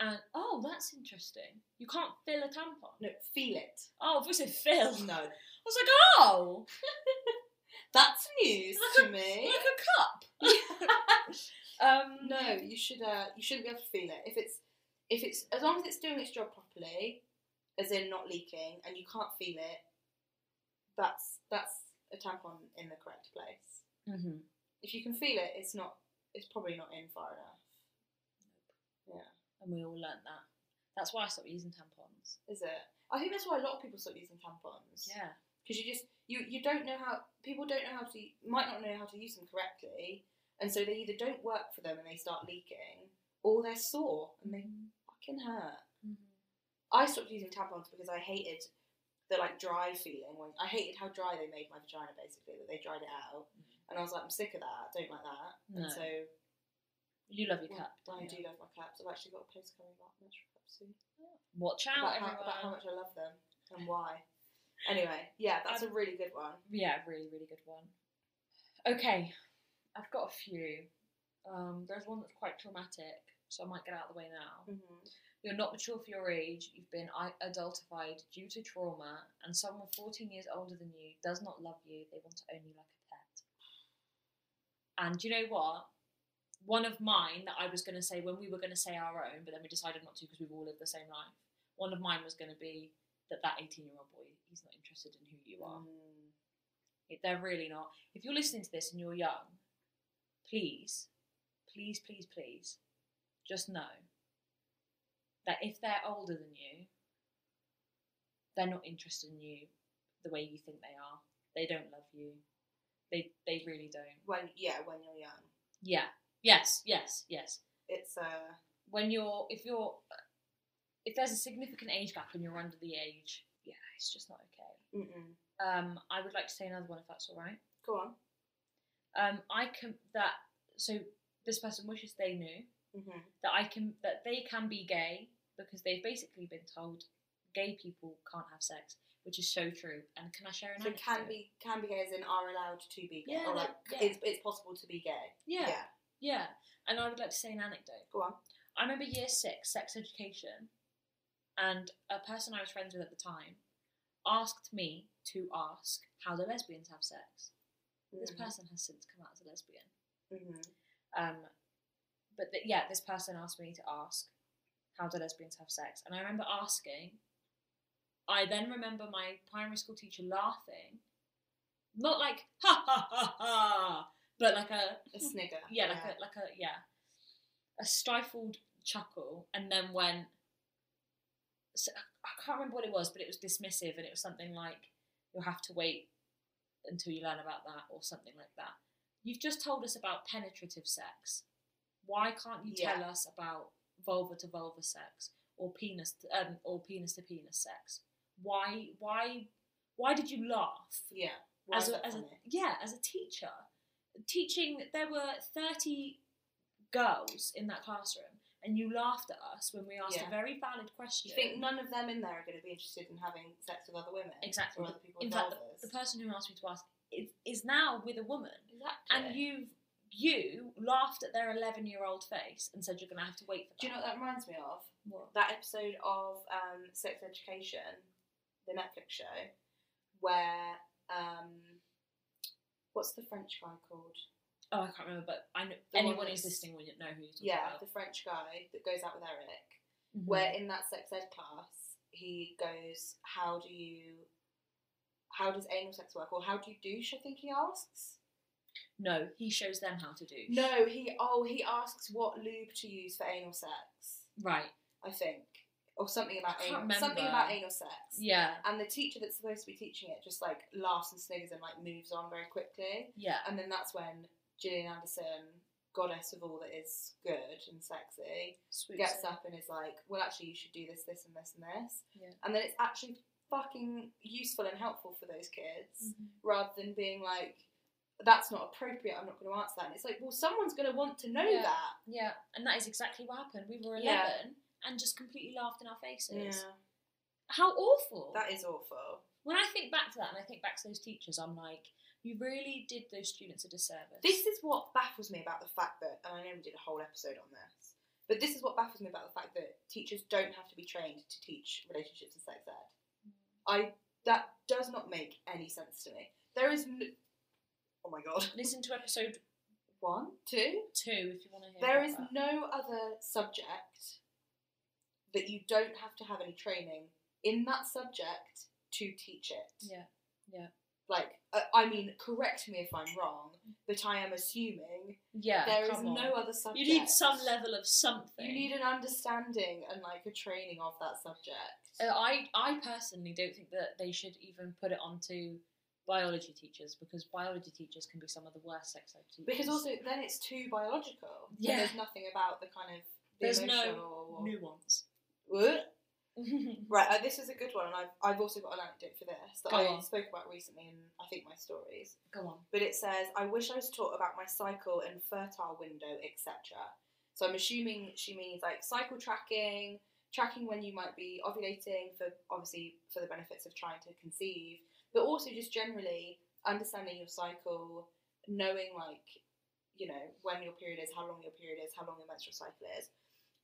And oh, that's interesting. You can't fill a tampon. No, feel it. Oh, if we said fill, No. I was like, oh, that's news to me. like a cup. um, No, you should. Uh, you shouldn't be able to feel it if it's if it's as long as it's doing its job properly, as in not leaking, and you can't feel it. That's that's a tampon in the correct place. hmm If you can feel it, it's not. It's probably not in far enough. And we all learnt that. That's why I stopped using tampons. is it? I think that's why a lot of people stop using tampons. Yeah. because you just you you don't know how people don't know how to might not know how to use them correctly, and so they either don't work for them and they start leaking, or they're sore and they fucking hurt. Mhm. I stopped using tampons because I hated the like dry feeling when I hated how dry they made my vagina basically that they dried it out, and I was like I'm sick of that. I don't like that, No. and so You love your well, cup. I don't do you? love my cups. I've actually got a post coming up about menstrual cups soon Watch out, about how, about how much I love them and why. Anyway, yeah, that's a really good one. Yeah, really, really good one. Okay, I've got a few. Um, there's one that's quite traumatic, so I might get out of the way now. Mm-hmm. You're not mature for your age. You've been adultified due to trauma, and someone 14 years older than you does not love you. They want to own you like a pet. And you know what? One of mine that I was going to say when we were going to say our own, but then we decided not to because we've all lived the same life. One of mine was going to be that that 18 year old boy, he's not interested in who you are. Mm. It- They're really not. If you're listening to this and you're young, please, please, please, please, just know that if they're older than you, they're not interested in you the way you think they are. They don't love you. They they really don't. When yeah, when you're young, Yeah. Yes. Yes. Yes. it's uh When you're if you're if there's a significant age gap and you're under the age, yeah, it's just not okay. mm-mm. Um, I would like to say another one if that's all right. go on. um, I can that so this person wishes they knew Mm-hmm. that I can that they can be gay because they've basically been told gay people can't have sex, which is so true. And can I share an So anecdote? can be can be gay as in are allowed to be gay, Yeah, or like like, yeah. it's it's possible to be gay. Yeah, yeah, yeah. And I would like to say an anecdote. Go on. I remember year six sex education, and a person I was friends with at the time asked me to ask how do lesbians have sex. This Mhm. person has since come out as a lesbian. Mhm. Um, but th- yeah, this person asked me to ask, how do lesbians have sex? And I remember asking. I then remember my primary school teacher laughing, not like ha ha ha ha, but like a A snigger. yeah, like a like a yeah, a stifled chuckle, and then went. So, I can't remember what it was, but it was dismissive, and it was something like, "You'll have to wait until you learn about that," or something like that. You've just told us about penetrative sex. Why can't you tell us about vulva to vulva sex or penis to, um, or penis to penis sex? Why why why did you laugh? yeah. As a, as a yeah as a teacher teaching there were 30 girls in that classroom and you laughed at us when we asked Yeah. a very valid Do question you think none of them in there are going to be interested in having sex with other women? Exactly. Or other people in fact the person who asked me to ask is, is now with a woman exactly. and you've you laughed at their 11 year old face and said you're going to have to wait for that Do you know what that reminds me of? What? That episode of um, Sex Education, the Netflix show, where um, what's the French guy called? oh I can't remember but I know The anyone that's- listening will know who you're talking Yeah, about the French guy that goes out with Eric. Mhm. Where in that sex ed class, he goes, "How do you?" How does anal sex work, or how do you douche? I think he asks. no he shows them how to do No, he oh he asks what lube to use for anal sex. right I think, or something about anal, something about anal sex. yeah And the teacher that's supposed to be teaching it just like laughs and sniggers and like moves on very quickly. yeah And then that's when Gillian Anderson, goddess of all that is good and sexy, Swoops gets in. up and is like, "Well, actually, you should do this, this, and this, and this." Yeah. And then it's actually fucking useful and helpful for those kids, Mhm. rather than being like, "That's not appropriate. I'm not going to answer that." And it's like, well, someone's going to want to know Yeah. that. Yeah, and that is exactly what happened. We were 11 Yeah. And just completely laughed in our faces. Yeah, How awful. that is awful. when I think back to that and I think back to those teachers, I'm like, you really did those students a disservice. This is what baffles me about the fact that, and I know we did a whole episode on this, but this is what baffles me about the fact that teachers don't have to be trained to teach relationships and sex ed. Mm. I that does not make any sense to me. There is, no, oh my god, Listen to episode one, two. two if you want to hear There is that. no other subject that you don't have to have any training in that subject to teach it. Yeah, yeah. Like, uh, I mean, correct me if I'm wrong, but I am assuming Yeah, there is on. no other subject. You need some level of something. You need an understanding and like a training of that subject. Uh, I, I personally don't think that they should even put it onto biology teachers because biology teachers can be some of the worst sex ed teachers. because also then it's too biological. Yeah. there's nothing about the kind of the There's no or, nuance. Right, uh, this is a good one, and I've, I've also got an anecdote for this that Go I on. spoke about recently in I think my stories. Go on. But it says, I wish I was taught about my cycle and fertile window, etc. So I'm assuming she means like cycle tracking, tracking when you might be ovulating for obviously for the benefits of trying to conceive, but also just generally understanding your cycle, knowing like, you know, when your period is, how long your period is, how long your menstrual cycle is.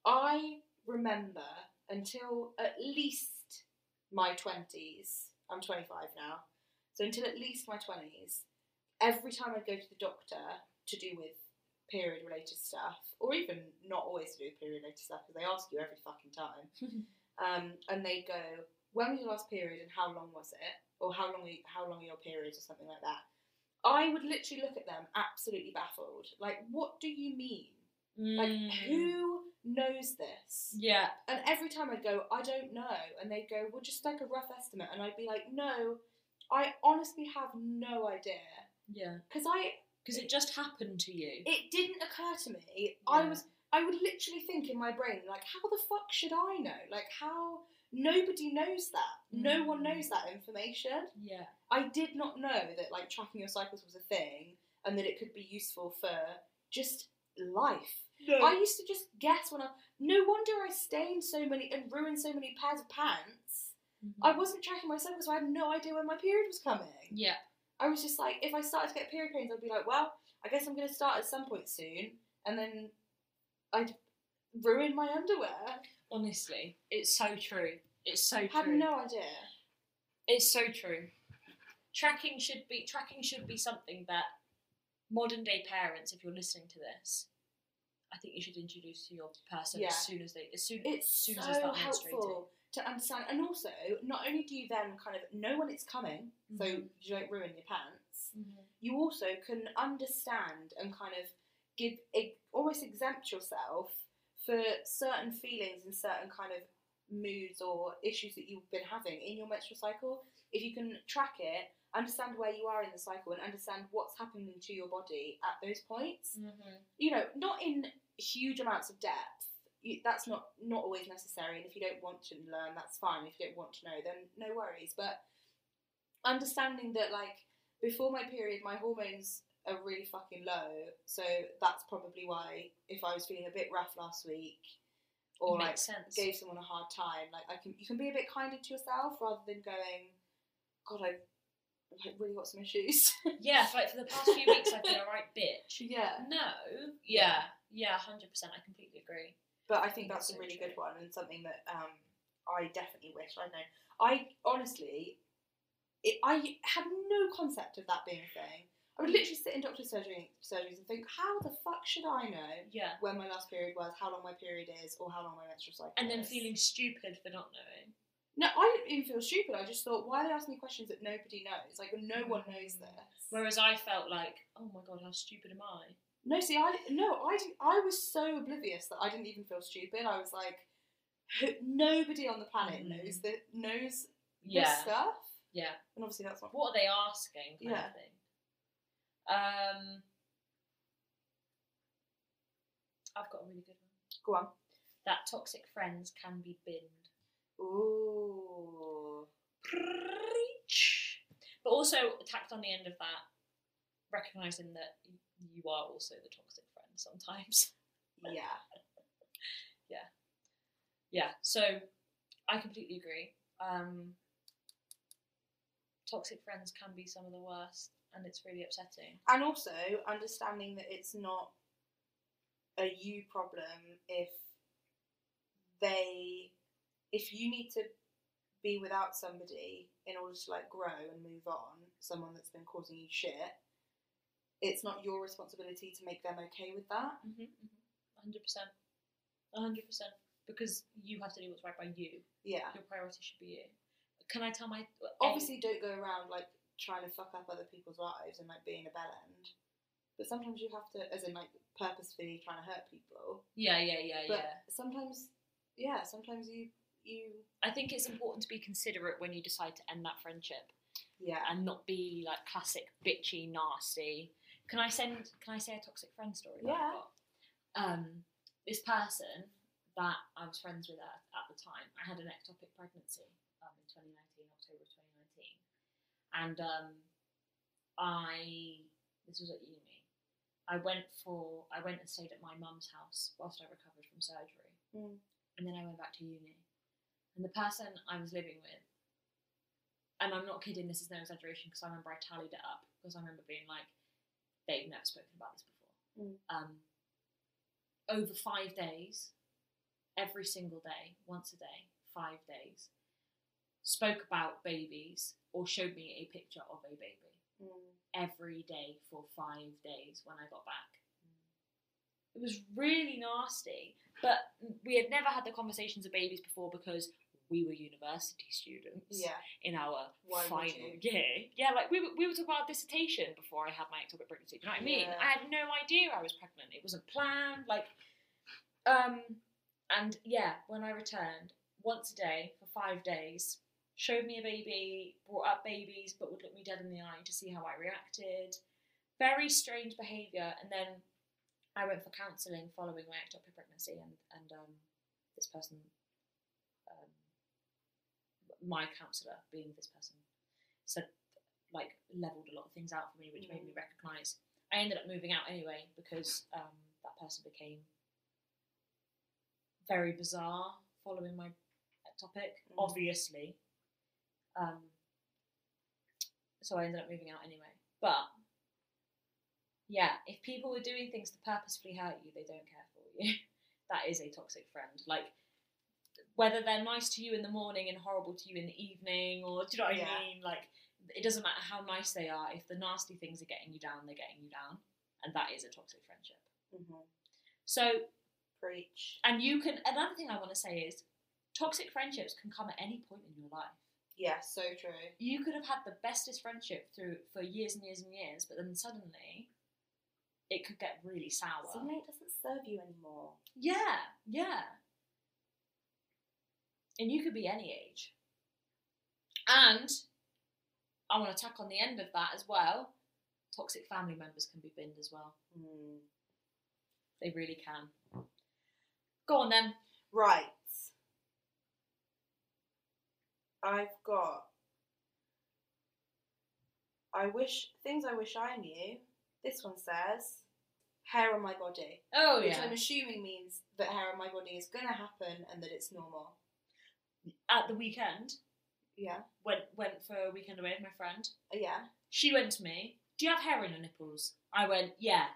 I remember until at least my 20s. I'm 25 now. So until at least my 20s, every time I'd go to the doctor to do with period related stuff, or even not always to do with period related stuff, because they ask you every fucking time, um, and they'd go, "When was your last period and how long was it?" Or how long? You, how long are your periods, or something like that. I would literally look at them absolutely baffled. Like, what do you mean? Like, Mm. who knows this? Yeah. And every time I'd go, I don't know. And they'd go, well, just like a rough estimate. And I'd be like, no, I honestly have no idea. Yeah. Because I, Because it just happened to you. it didn't occur to me. I was, I would literally think in my brain, like, how the fuck should I know? Like, how, nobody knows that. No one Mm. knows that information. Yeah. I did not know that, like, tracking your cycles was a thing and that it could be useful for just life. I used to just guess when I. No wonder I stained so many and ruined so many pairs of pants. Mhm. I wasn't tracking my cycle, so I had no idea when my period was coming. Yeah. I was just like, if I started to get period pains, I'd be like, well, I guess I'm going to start at some point soon, and then I'd ruin my underwear. Honestly, it's so true. It's so I true. had no idea. It's so true. Tracking should be tracking should be something that modern day parents, if you're listening to this, I think you should introduce to your person Yeah. as soon as they as soon It's as soon so as they start menstruating. helpful to understand, and also, not only do you then kind of know when it's coming, so Mhm. you don't ruin your pants. Mhm. you also can understand and kind of give almost exempt yourself for certain feelings and certain kind of moods or issues that you've been having in your menstrual cycle if you can track it understand where you are in the cycle and understand what's happening to your body at those points Mhm. you know not in huge amounts of depth you, that's not not always necessary and if you don't want to learn that's fine if you don't want to know then no worries but understanding that like before my period my hormones are really fucking low so that's probably why if i was feeling a bit rough last week or like sense. gave someone a hard time like i can you can be a bit kinder to yourself rather than going god i've, I've really got some issues yeah, for, like for the past few weeks I've been a right bitch. yeah No. Yeah. Yeah, hundred percent. I completely agree. But I think That's that's a really true. good one and something that um, I definitely wish I know. I honestly, it, I had no concept of that being a thing. I would literally sit in doctor's surgery, surgeries and think, how the fuck should I know Yeah. when my last period was, how long my period is, or how long my menstrual cycle And then is? feeling stupid for not knowing. No, I didn't even feel stupid. I just thought, why are they asking me questions that nobody knows? Like, no one knows this. Whereas I felt like, oh my god, how stupid am I? No, see, I no, I didn't, I was so oblivious that I didn't even feel stupid. I was like, nobody on the planet Mm. knows that knows Yeah. this stuff. Yeah. And obviously, that's not. What are they asking? Kind Yeah. of thing. Um, I've got a really good one. Go on. That toxic friends can be binned. Ooh. Preach. But also tacked on the end of that, recognizing that you are also the toxic friend sometimes. Yeah. Yeah, Yeah. so I completely agree. Um, toxic friends can be some of the worst, and it's really upsetting. And also understanding that it's not a you problem if they, if you need to be without somebody in order to like grow and move on, someone that's been causing you shit. It's not your responsibility to make them okay with that. Mm-hmm, hundred percent, hundred percent, because you have to do what's right by you. Yeah. Your priority should be you. Can I tell my Obviously, don't go around like trying to fuck up other people's lives and like being a bell end. But sometimes you have to, as in like purposefully trying to hurt people. Yeah, yeah, yeah, But yeah. sometimes, yeah, sometimes you you I think it's important to be considerate when you decide to end that friendship yeah and not be like classic bitchy, nasty. Can I send? Can I say a toxic friend story? Yeah. got? Um, this person that I was friends with at, at the time, I had an ectopic pregnancy um, in 2019, October 2019, and um, I this was at uni. I went for I went and stayed at my mum's house whilst I recovered from surgery, Mm. and then I went back to uni. And the person I was living with, and I'm not kidding, this is no exaggeration because I remember I tallied it up because I remember being like, they've never spoken about this before. Mm. Um, over five days, every single day, once a day, five days, spoke about babies or showed me a picture of a baby Mm. every day for five days when I got back. It was really nasty, but we had never had the conversations of babies before because we were university students Yeah. in our Why final year. Yeah, like we were, we were talking about dissertation before I had my ectopic pregnancy. Do you know what I mean? Yeah. I had no idea I was pregnant. It wasn't planned. Like, um, and yeah, when I returned once a day for five days, showed me a baby, brought up babies, but would look me dead in the eye to see how I reacted. Very strange behaviour. And then I went for counselling following my ectopic pregnancy, and and um, this person, my counsellor, being this person, said like leveled a lot of things out for me, which made me recognise. I ended up moving out anyway because um, that person became very bizarre following my topic, Mm. obviously. Um, so I ended up moving out anyway. But yeah, if people are doing things to purposefully hurt you, they don't care for you. that is a toxic friend. Like whether they're nice to you in the morning and horrible to you in the evening, or do you know what Yeah. I mean? Like it doesn't matter how nice they are. If the nasty things are getting you down, they're getting you down, and that is a toxic friendship. Mhm. So Preach. and you can another thing I want to say is toxic friendships can come at any point in your life. Yeah, so true. You could have had the bestest friendship through for years and years and years, but then suddenly it could get really sour. Suddenly it doesn't serve you anymore. Yeah, yeah. And you could be any age. And I want to tack on the end of that as well. Toxic family members can be binned as well. Mm. They really can. Go on then. Right. I've got. I wish things I wish I knew. This one says hair on my body, Oh which yeah. I'm assuming means that hair on my body is gonna happen and that it's normal. At the weekend, Yeah, went went for a weekend away with my friend. Uh, yeah. She went to me, Do you have hair on your nipples? I went, Yeah.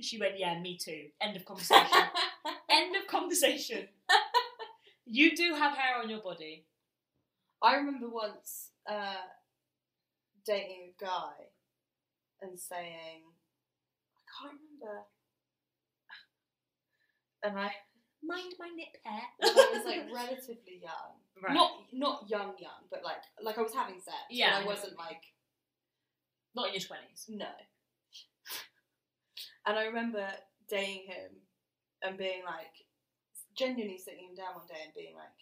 She went, Yeah, me too. End of conversation. End of conversation. you do have hair on your body. I remember once uh, dating a guy and saying, I can't remember, and I Mind my nip hair. I was like relatively young. Right. Not not young young, but like like I was having sex. but Yeah, I I know. wasn't like Not in your twenties. no. And I remember dating him and being like genuinely sitting him down one day and being like,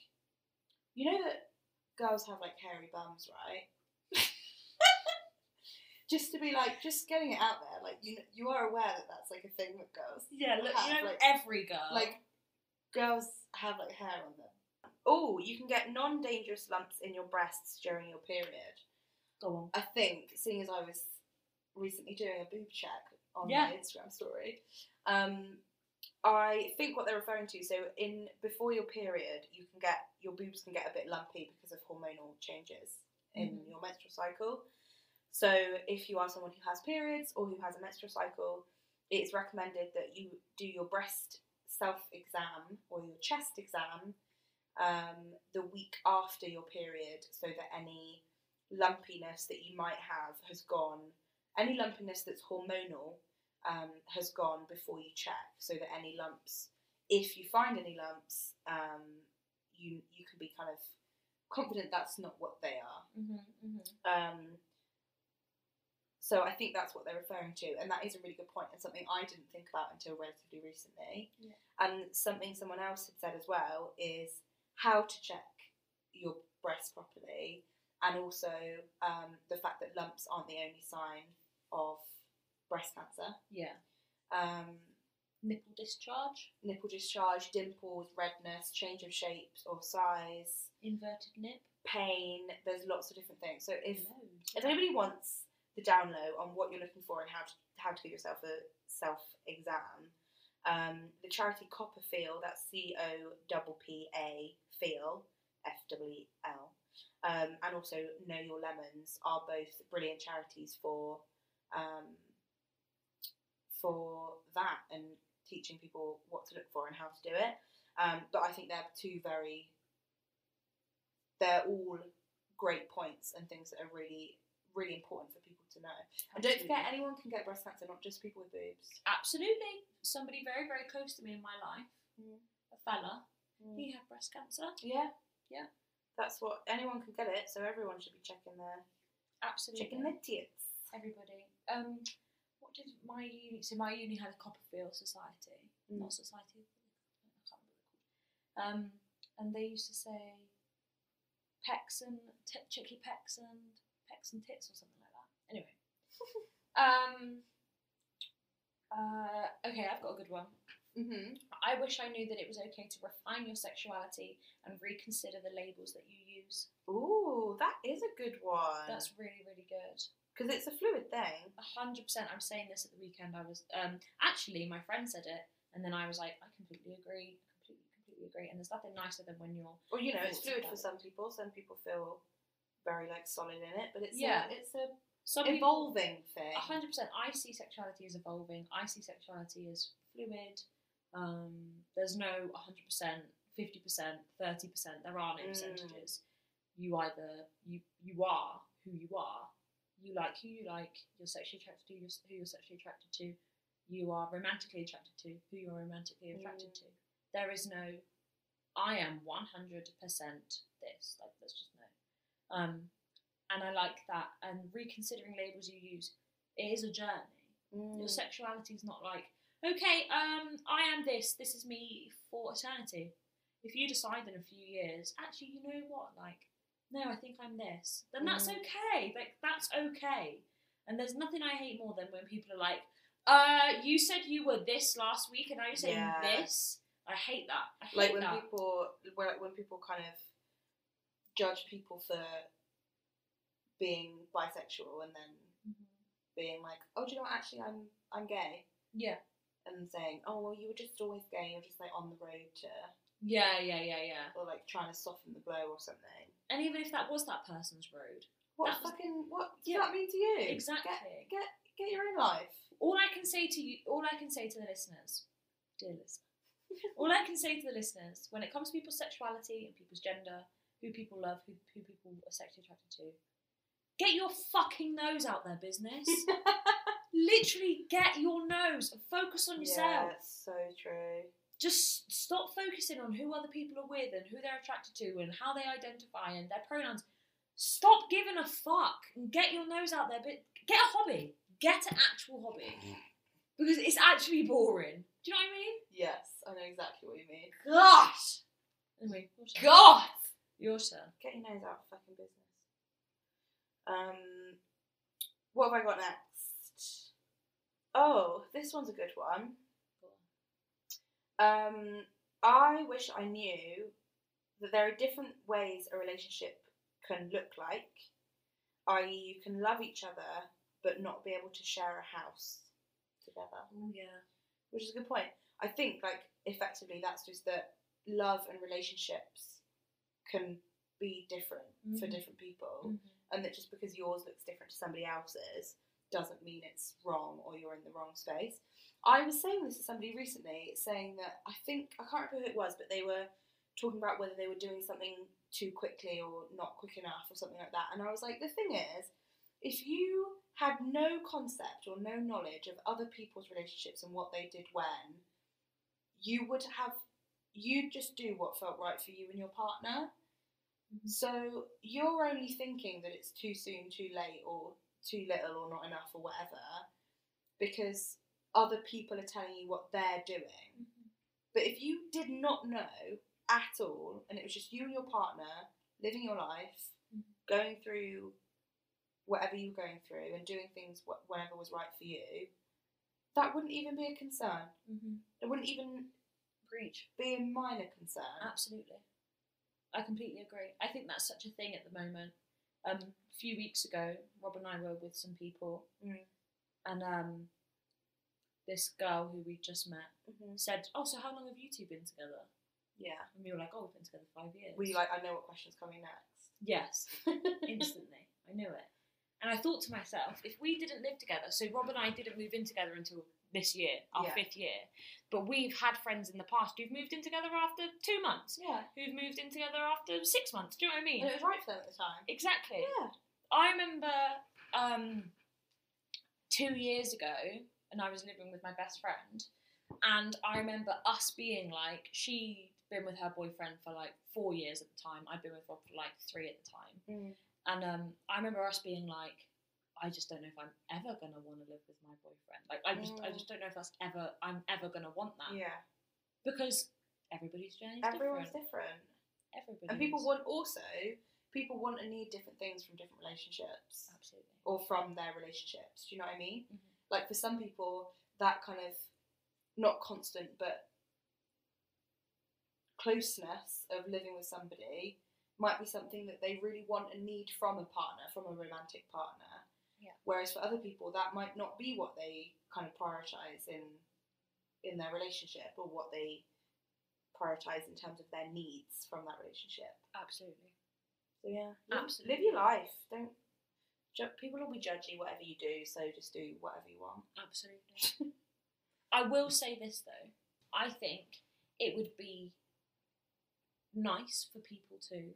you know that girls have like hairy bums, right? just to be like, just getting it out there, like you you are aware that that's like a thing that girls Yeah, look, you have, know, like- every girl. like girls have like hair on them. Oh, you can get non-dangerous lumps in your breasts during your period. go on. I think, seeing as I was recently doing a boob check on Yeah. my Instagram story, um, I think what they're referring to. So, in before your period, you can get your boobs can get a bit lumpy because of hormonal changes in Mhm. your menstrual cycle. So, if you are someone who has periods or who has a menstrual cycle, it's recommended that you do your breast self exam or your chest exam um, the week after your period so that any lumpiness that you might have has gone, any lumpiness that's hormonal um, has gone before you check so that any lumps, if you find any lumps, um, you, you can be kind of confident that's not what they are. Mm-hmm, mm-hmm. Um, so I think that's what they're referring to, and that is a really good point, and something I didn't think about until relatively recently. Yeah. And something someone else had said as well is how to check your breast properly, and also um, the fact that lumps aren't the only sign of breast cancer. Yeah. Um, Nipple discharge, nipple discharge, dimples, redness, change of shape or size, inverted nip. pain. There's lots of different things. So if if anybody wants the down low on what you're looking for and how to how to give yourself a self exam, um, the charity CoppaFeel, that's C O P P A Feel F W L, um, and also Know Your Lemons are both brilliant charities for um, for that and teaching people what to look for and how to do it. Um, but I think they're two very, they're all great points and things that are really, really important for people to know. And don't forget, anyone can get breast cancer, not just people with boobs. Absolutely. Somebody very, very close to me in my life, Mm. a fella, he had breast cancer. Yeah, Yeah. That's what anyone can get it, so everyone should be checking their Absolutely. checking their tits. Everybody. Um, what did my uni? So my uni had a CoppaFeel Society, Mm. not Society. I can't remember. Um, and they used to say pecs and t- check your pecs and pecs and tits or something like that. Anyway. um. Uh, okay, I've got a good one. Mm-hmm. I wish I knew that it was okay to refine your sexuality and reconsider the labels that you use. Ooh, that is a good one. That's really, really good. because it's a fluid thing. A hundred percent. I'm saying this at the weekend. I was um actually my friend said it, and then I was like, I completely agree. Completely, completely agree. And there's nothing nicer than when you're Well, you know, it's fluid for some people. Some people feel very like solid in it, but it's Yeah. a, it's a some people. evolving thing. A hundred percent. I see sexuality as evolving. I see sexuality as fluid. Um, there's no hundred percent, fifty percent, thirty percent. There are no Mm. percentages. You either you you are who you are. You like who you like. You're sexually attracted to you're- who you're sexually attracted to. You are romantically attracted to who you're romantically attracted Mm. to. There is no. I am one hundred percent this. Like there's just no. Um, and I like that. And reconsidering labels you use, it is a journey. Mm. Your sexuality is not like, okay, um, I am this. This is me for eternity. If you decide in a few years, actually, you know what? Like, no, I think I'm this. Then that's Mm. okay. Like that's okay. And there's nothing I hate more than when people are like, uh, you said you were this last week, and now you're saying Yeah. this. I hate that. I hate like when that. people when, when people kind of judge people for being bisexual and then Mhm. being like, oh, do you know what? Actually, I'm I'm gay, Yeah. And saying, oh, well, you were just always gay. You're just like on the road to, Yeah, yeah, yeah, yeah. or like trying to soften the blow or something. And even if that was that person's road, What That was- fucking what does Yeah. that mean to you? Exactly. Get get get your own life. all I can say to you, all I can say to the listeners, dear listener, all I can say to the listeners, when it comes to people's sexuality and people's gender, who people love, who, who people are sexually attracted to, get your fucking nose out there, business. Literally, get your nose and focus on yourself. Yeah, it's so true. Just stop focusing on who other people are with and who they're attracted to and how they identify and their pronouns. Stop giving a fuck and get your nose out there. But get a hobby. Get an actual hobby because it's actually boring. Do you know what I mean? Yes, I know exactly what you mean. Gosh. Anyway, your. God, Your turn. get your nose out of fucking business. Um, what have I got next? Oh, this one's a good one. Um, I wish I knew that there are different ways a relationship can look like. I.e., you can love each other but not be able to share a house together, Oh yeah. which is a good point. I think, like, effectively, that's just that love and relationships can be different for Mhm. different people, and that just because yours looks different to somebody else's doesn't mean it's wrong or you're in the wrong space. I was saying this to somebody recently, saying that I think I can't remember who it was, but they were talking about whether they were doing something too quickly or not quick enough or something like that. And I was like, the thing is, if you had no concept or no knowledge of other people's relationships and what they did when, you would have you'd just do what felt right for you and your partner. Mhm. So you're only thinking that it's too soon, too late, or too little, or not enough, or whatever, because other people are telling you what they're doing. But if you did not know at all, and it was just you and your partner living your life, Mhm. going through whatever you were going through, and doing things wh- whenever was right for you, that wouldn't even be a concern. Mm-hmm. It wouldn't even Preach. be a minor concern. Absolutely. I completely agree. I think that's such a thing at the moment. Um, a few weeks ago, Rob and I were with some people, Mm. and um, this girl who we just met Mhm. said, "Oh, so how long have you two been together?" Yeah. And we were like, "Oh, we've been together five years." You like, I know what question's coming next? Yes, instantly. I knew it. And I thought to myself, if we didn't live together, so Rob and I didn't move in together until this year, our Yeah. fifth year. But we've had friends in the past who've moved in together after two months, Yeah. who've moved in together after six months. Do you know what I mean? And it was right for them at the time. Exactly. Yeah. I remember um, two years ago, and I was living with my best friend, and I remember us being like, she'd been with her boyfriend for like four years at the time. I'd been with Rob for like three at the time, Mm. and um, I remember us being like, I just don't know if I'm ever gonna want to live with my boyfriend. Like, I just, I Mm. just don't know if that's ever, I'm ever gonna want that Yeah. because everybody's journey Everyone's different. different. Everybody And people want also people want and need different things from different relationships absolutely. or from their relationships. Do you know what I mean? Mhm. Like for some people, that kind of not constant but closeness of living with somebody might be something that they really want and need from a partner, from a romantic partner. Yeah. Whereas for other people, that might not be what they kind of prioritize in in their relationship or what they prioritize in terms of their needs from that relationship. Absolutely. So yeah, live, Absolutely. live your life. Don't ju- people will be judgy whatever you do. So just do whatever you want. Absolutely. I will say this though. I think it would be nice for people to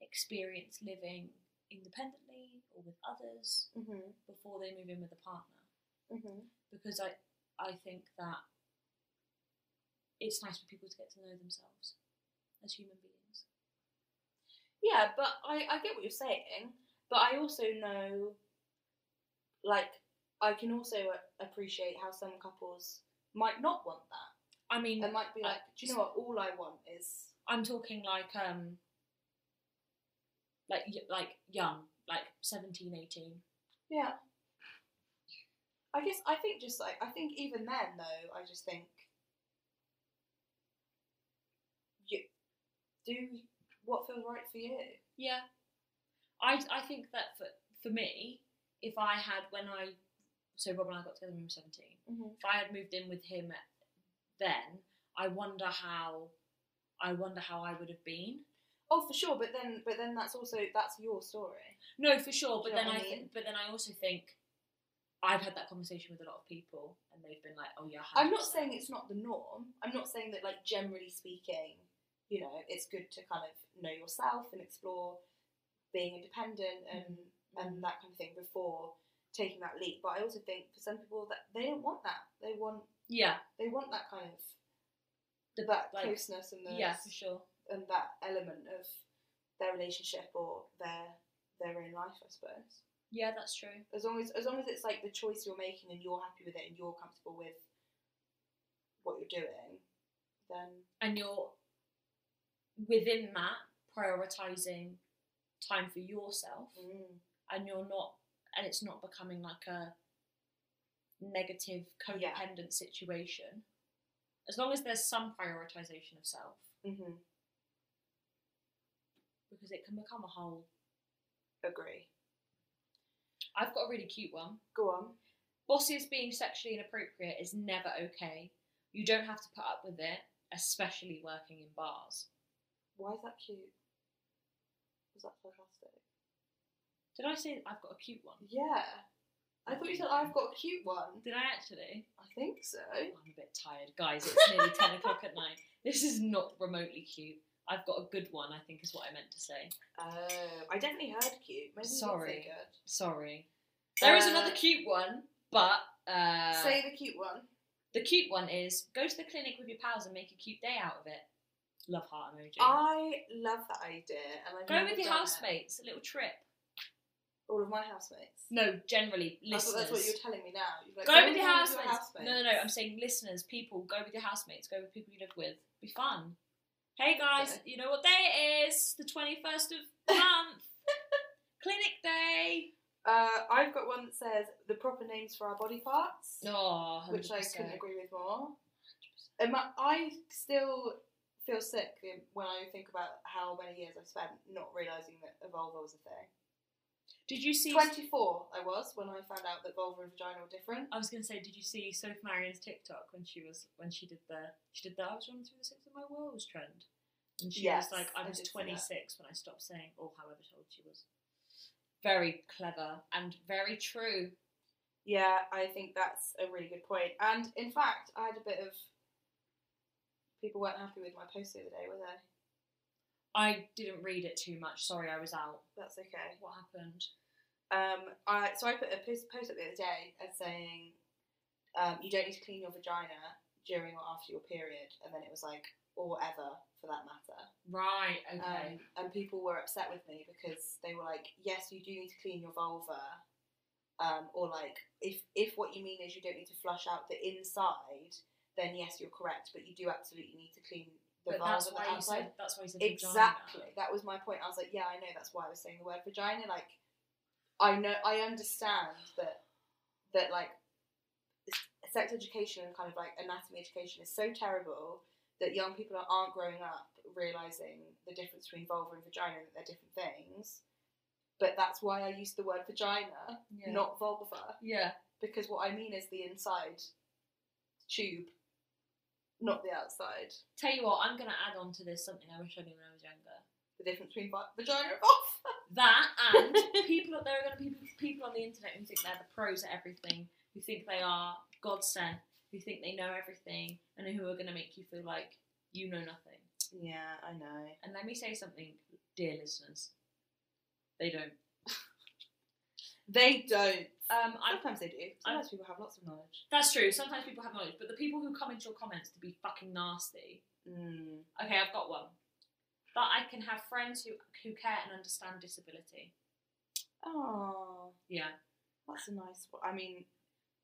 experience living independently or with others Mhm. before they move in with a partner Mhm. because I I think that it's nice for people to get to know themselves as human beings. Yeah, but I I get what you're saying. But I also know, like, I can also appreciate how some couples might not want that. I mean, They might be I- like, do you know what? All I want is I'm talking like um like y- like young, like 17, 18. Yeah. I guess I think just like I think even then though I just think you do what feels right for you. Yeah. I I think that for for me, if I had when I so Rob and I got together when we were seventeen, Mm-hmm. if I had moved in with him then, I wonder how I wonder how I would have been. Oh, for sure. But then, but then that's also that's your story. No, for sure. But you know then I I mean? think, but then I also think I've had that conversation with a lot of people, and they've been like, "Oh yeah." I'm not saying it's not the norm. I'm not saying that, like, generally speaking, you know, it's good to kind of know yourself and explore being independent and and mm-hmm. Mm-hmm. that kind of thing before taking that leap. But I also think for some people that they don't want that. They want Yeah, they want that kind of the, that like, closeness and the yeah, for sure. And that element of their relationship or their their own life, I suppose. Yeah, that's true. As long as as long as it's like the choice you're making and you're happy with it and you're comfortable with what you're doing, then and you're within that prioritizing time for yourself mm, and you're not and it's not becoming like a negative Yeah. codependent situation as long as there's some prioritization of self hmm because it can become a whole agree. i've got a really cute one Go on. bosses being sexually inappropriate is never okay you don't have to put up with it especially working in bars Why is that cute? Was that sarcastic? did i say i've got a cute one Yeah. I thought you said I've got a cute one. did i actually I think so. I'm a bit tired, guys. It's nearly 10 o'clock at night. This is not remotely cute. I've got a good one, I think is what I meant to say. Oh, I definitely heard cute. Maybe Sorry. good. Sorry. There is Uh, another cute one, but uh, Say the cute one. the cute one is go to the clinic with your pals and make a cute day out of it. Love heart emoji. I love that idea, and I've go never with your done it. housemates, a little trip. All of my housemates. No, generally, I thought listeners. that's what you're telling me now. You're like, go with your housemates. No, no, no. I'm saying listeners, people. Go with your housemates. Go with people you live with. Be fun. Hey guys, you know what day it is? The 21st of the month. Clinic day. Uh, I've got one that says the proper names for our body parts, Oh, 100%. which I couldn't agree with more. And my, I still feel sick when I think about how many years I've spent not realising that a vulva was a thing. Did you see? 24 I was when I found out that vulva and vagina were different. I was gonna say, did you see Sophie Marion's TikTok when she was when she did the she did the I was running through the six of my woes trend, and she Yes, was like, I I was did 26 when I stopped saying, or however old she was. Very clever and very true. Yeah, I think that's a really good point. And in fact, I had a bit of people weren't happy with my post the other day, were they? I didn't read it too much. Sorry, I was out. That's okay. What happened? Um, I so I put a post, post up the other day as saying um, you don't need to clean your vagina during or after your period, and then it was like or ever for that matter. Right. Okay. Um, and people were upset with me because they were like, yes, you do need to clean your vulva. Um, or like, if if what you mean is you don't need to flush out the inside, then yes, you're correct. But you do absolutely need to clean the but that's why you outside. said. That's why you said Exactly. That was my point. I was like, yeah, I know that's why I was saying the word vagina. Like, I know, I understand that that like sex education and kind of like anatomy education is so terrible that young people aren't growing up realizing the difference between vulva and vagina that they're different things. But that's why I used the word vagina, Yeah. not vulva, Yeah. because what I mean is the inside tube, not the outside. Tell you what, I'm gonna add on to this something I wish I knew when I was younger. The difference between va- vagina and off. That and people there are going to be people on the internet who think they're the pros at everything, who think they are God sent, who think they know everything, and who are going to make you feel like you know nothing. Yeah, I know. And let me say something, dear listeners, they don't. They don't. Um, I, Sometimes they do. Sometimes people have lots of knowledge. that's true. Sometimes people have knowledge, but the people who come into your comments to be fucking nasty. Mm. Okay, I've got one. That I can have friends who who care and understand disability. Oh, Yeah. that's a nice one. I mean,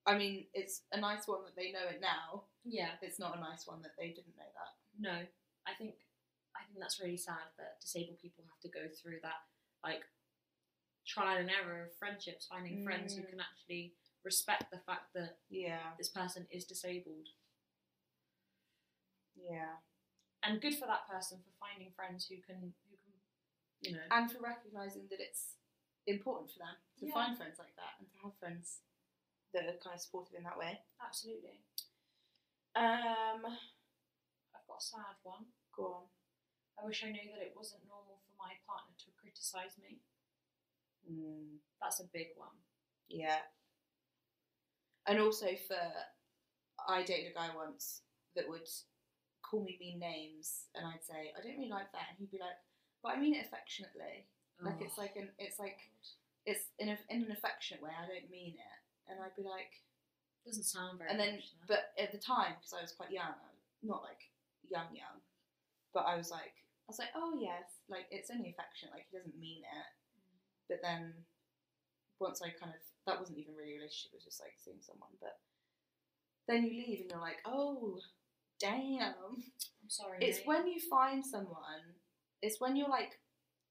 I mean, it's a nice one that they know it now. Yeah. It's not a nice one that they didn't know that. No, I think I think that's really sad that disabled people have to go through that like trial and error of friendships, finding friends who Mm. can actually respect the fact that Yeah, this person is disabled. yeah. And good for that person for finding friends who can who can you know And for recognizing that it's important for them to Yeah. find friends like that and to have friends that are kind of supportive in that way. absolutely. Um, I've got a sad one. go on. I wish I knew that it wasn't normal for my partner to criticise me. Mm. That's a big one. Yeah. And also for I dated a guy once that would call me mean names and I'd say, I don't really like that and he'd be like, But I mean it affectionately. Like it's Oh, like an it's like it's in a, in an affectionate way, I don't mean it. And I'd be like doesn't sound very. and then affectionate. but at the time, because I was quite young, not like young young, but I was like I was like, Oh yes, like it's only affectionate, like he doesn't mean it. But then once I kind of that wasn't even really a relationship, it was just like seeing someone. But then you leave and you're like, oh damn. I'm sorry. It's mate. when you find someone. It's when you're like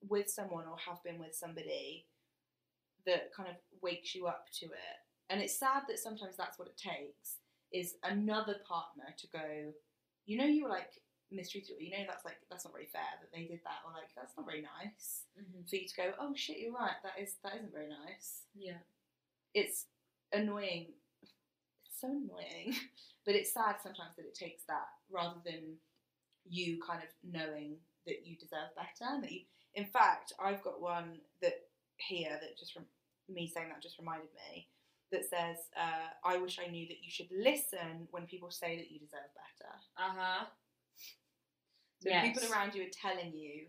with someone or have been with somebody that kind of wakes you up to it. And it's sad that sometimes that's what it takes. Is another partner to go. You know, you were like mistreated. You know, that's like that's not very fair that they did that, or like that's not very nice Mhm. for you to go, oh shit, you're right. That is that isn't very nice. Yeah. It's annoying. It's so annoying, but it's sad sometimes that it takes that rather than you kind of knowing that you deserve better and that you. In fact, I've got one that here that just from me saying that just reminded me that says, uh, "I wish I knew that you should listen when people say that you deserve better." Uh huh. So Yes. people around you are telling you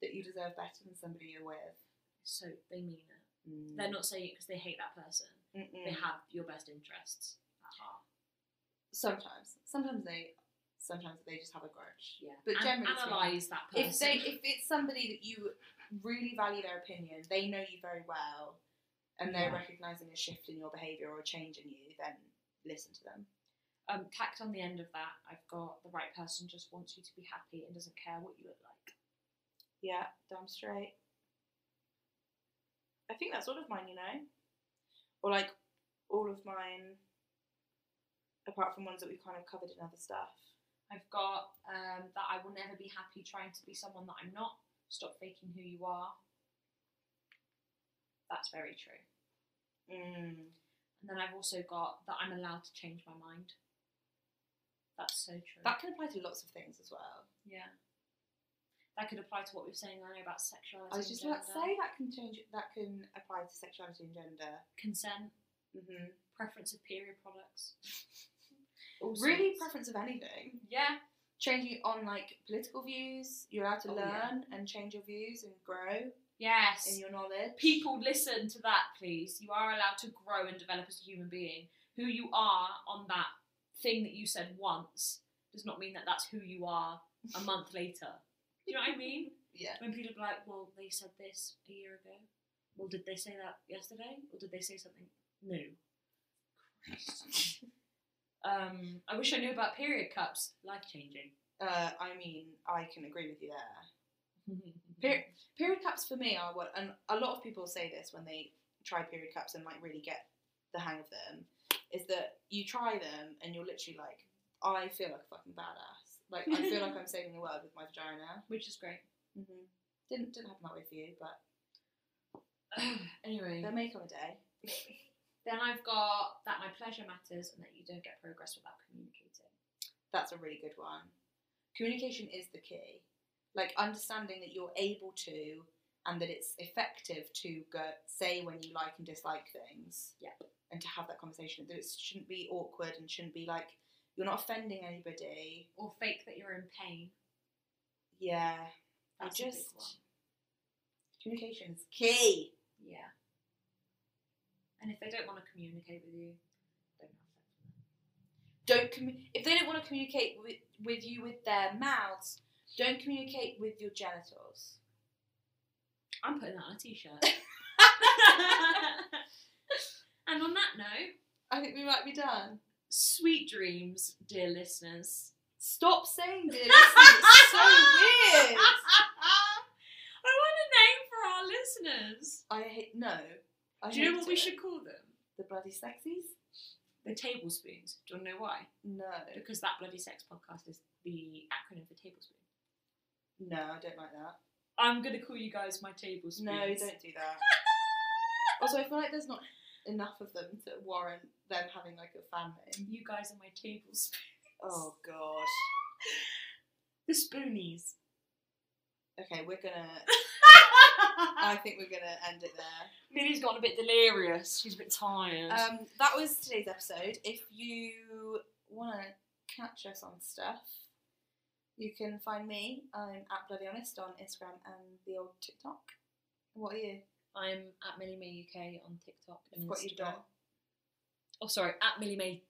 that you deserve better than somebody you're with. So they mean it. Mm. They're not saying it because they hate that person. Mm-mm. They have your best interests at heart. Sometimes, sometimes they, sometimes they just have a grudge. Yeah. But An- generally analyze that person. If they, if it's somebody that you really value their opinion, they know you very well, and they're Yeah. recognizing a shift in your behaviour or a change in you, then listen to them. Um, tacked on the end of that, I've got the right person just wants you to be happy and doesn't care what you look like. Yeah, damn straight. I think that's all of mine, you know, or like all of mine, apart from ones that we've kind of covered in other stuff. I've got um, that I will never be happy trying to be someone that I'm not. Stop faking who you are. That's very true. Mm. And then I've also got that I'm allowed to change my mind. That's so true. That can apply to lots of things as well. yeah. That could apply to what we were saying earlier about sexuality. I was just about to say that can change. That can apply to sexuality and gender. consent. hmm preference of period products. Really, preference of anything. Yeah. Changing on like political views. You're allowed to Oh, learn yeah. and change your views and grow Yes. in your knowledge. People listen to that, please. You are allowed to grow and develop as a human being. Who you are on that thing that you said once does not mean that that's who you are a month later. Do you know what I mean? Yeah. When people are like, well, they said this a year ago. Well, did they say that yesterday? Or did they say something new? Um, I wish I knew about period cups. Life changing. Uh, I mean, I can agree with you there. Period, period cups for me are what, and a lot of people say this when they try period cups and like really get the hang of them, is that you try them and you're literally like, I feel like a fucking badass. Like I feel like I'm saving the world with my vagina. Which is great. hmm Didn't didn't happen that way for you, but anyway. there may come a day. Then I've got that my pleasure matters and that you don't get progress without communicating. That's a really good one. Communication is the key. Like understanding that you're able to and that it's effective to go say when you like and dislike things. Yep. And to have that conversation. That it shouldn't be awkward and shouldn't be like you're not offending anybody. Or fake that you're in pain. Yeah. I That's big just one. communication is key. Yeah. And if they don't want to communicate with you, don't have sex with them. Don't commu- if they don't want to communicate with, with you with their mouths, don't communicate with your genitals. I'm putting that on a t-shirt. and on that note, I think we might be done. sweet dreams, dear listeners. Stop saying this. It's so weird. I want a name for our listeners. I hate no. I Do you know what we it. should call them? The bloody sexies? The tablespoons. Do you want to know why? No. Because that bloody sex podcast is the acronym for tablespoon. No, I don't like that. I'm gonna call you guys my tablespoons. No, don't do that. also, I feel like there's not enough of them to warrant them having like a fan name. You guys are my tablespoons. Oh god. The spoonies. Okay, we're gonna. I think we're gonna end it there. Millie's gotten a bit delirious. She's a bit tired. Um, that was today's episode. If you want to catch us on stuff, you can find me. I'm at Bloody Honest on Instagram and the old TikTok. What are you? I'm at Millie May UK on TikTok and I've got your Instagram. dot. Oh, sorry, at Millie May.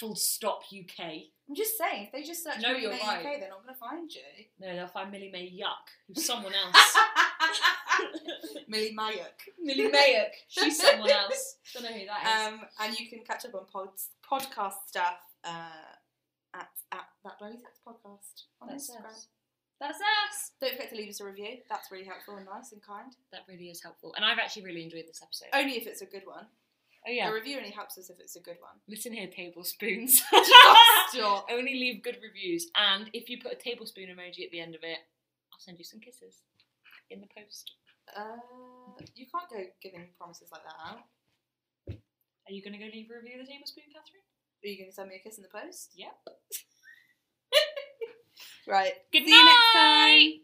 Full stop UK. I'm just saying, if they just search No, Millie you're May right. UK, they're not going to find you. No, they'll find Millie May Yuck, who's someone else. Millie Mayuk. Millie Mayuk, she's someone else. Don't know who that is. Um, and you can catch up on pods, podcast stuff uh, at, at that bloody sex podcast on That's Instagram. us. That's us. Don't forget to leave us a review. That's really helpful and nice and kind. That really is helpful, and I've actually really enjoyed this episode. Only if it's a good one. Oh yeah, A review only helps us if it's a good one. listen here, tablespoons. Stop. Only leave good reviews, and if you put a tablespoon emoji at the end of it, I'll send you some kisses in the post. Uh, you can't go giving promises like that out. Are you going to go leave a review of the tablespoon, Catherine? Are you going to send me a kiss in the post? Yep. Right. Good See you next time. night.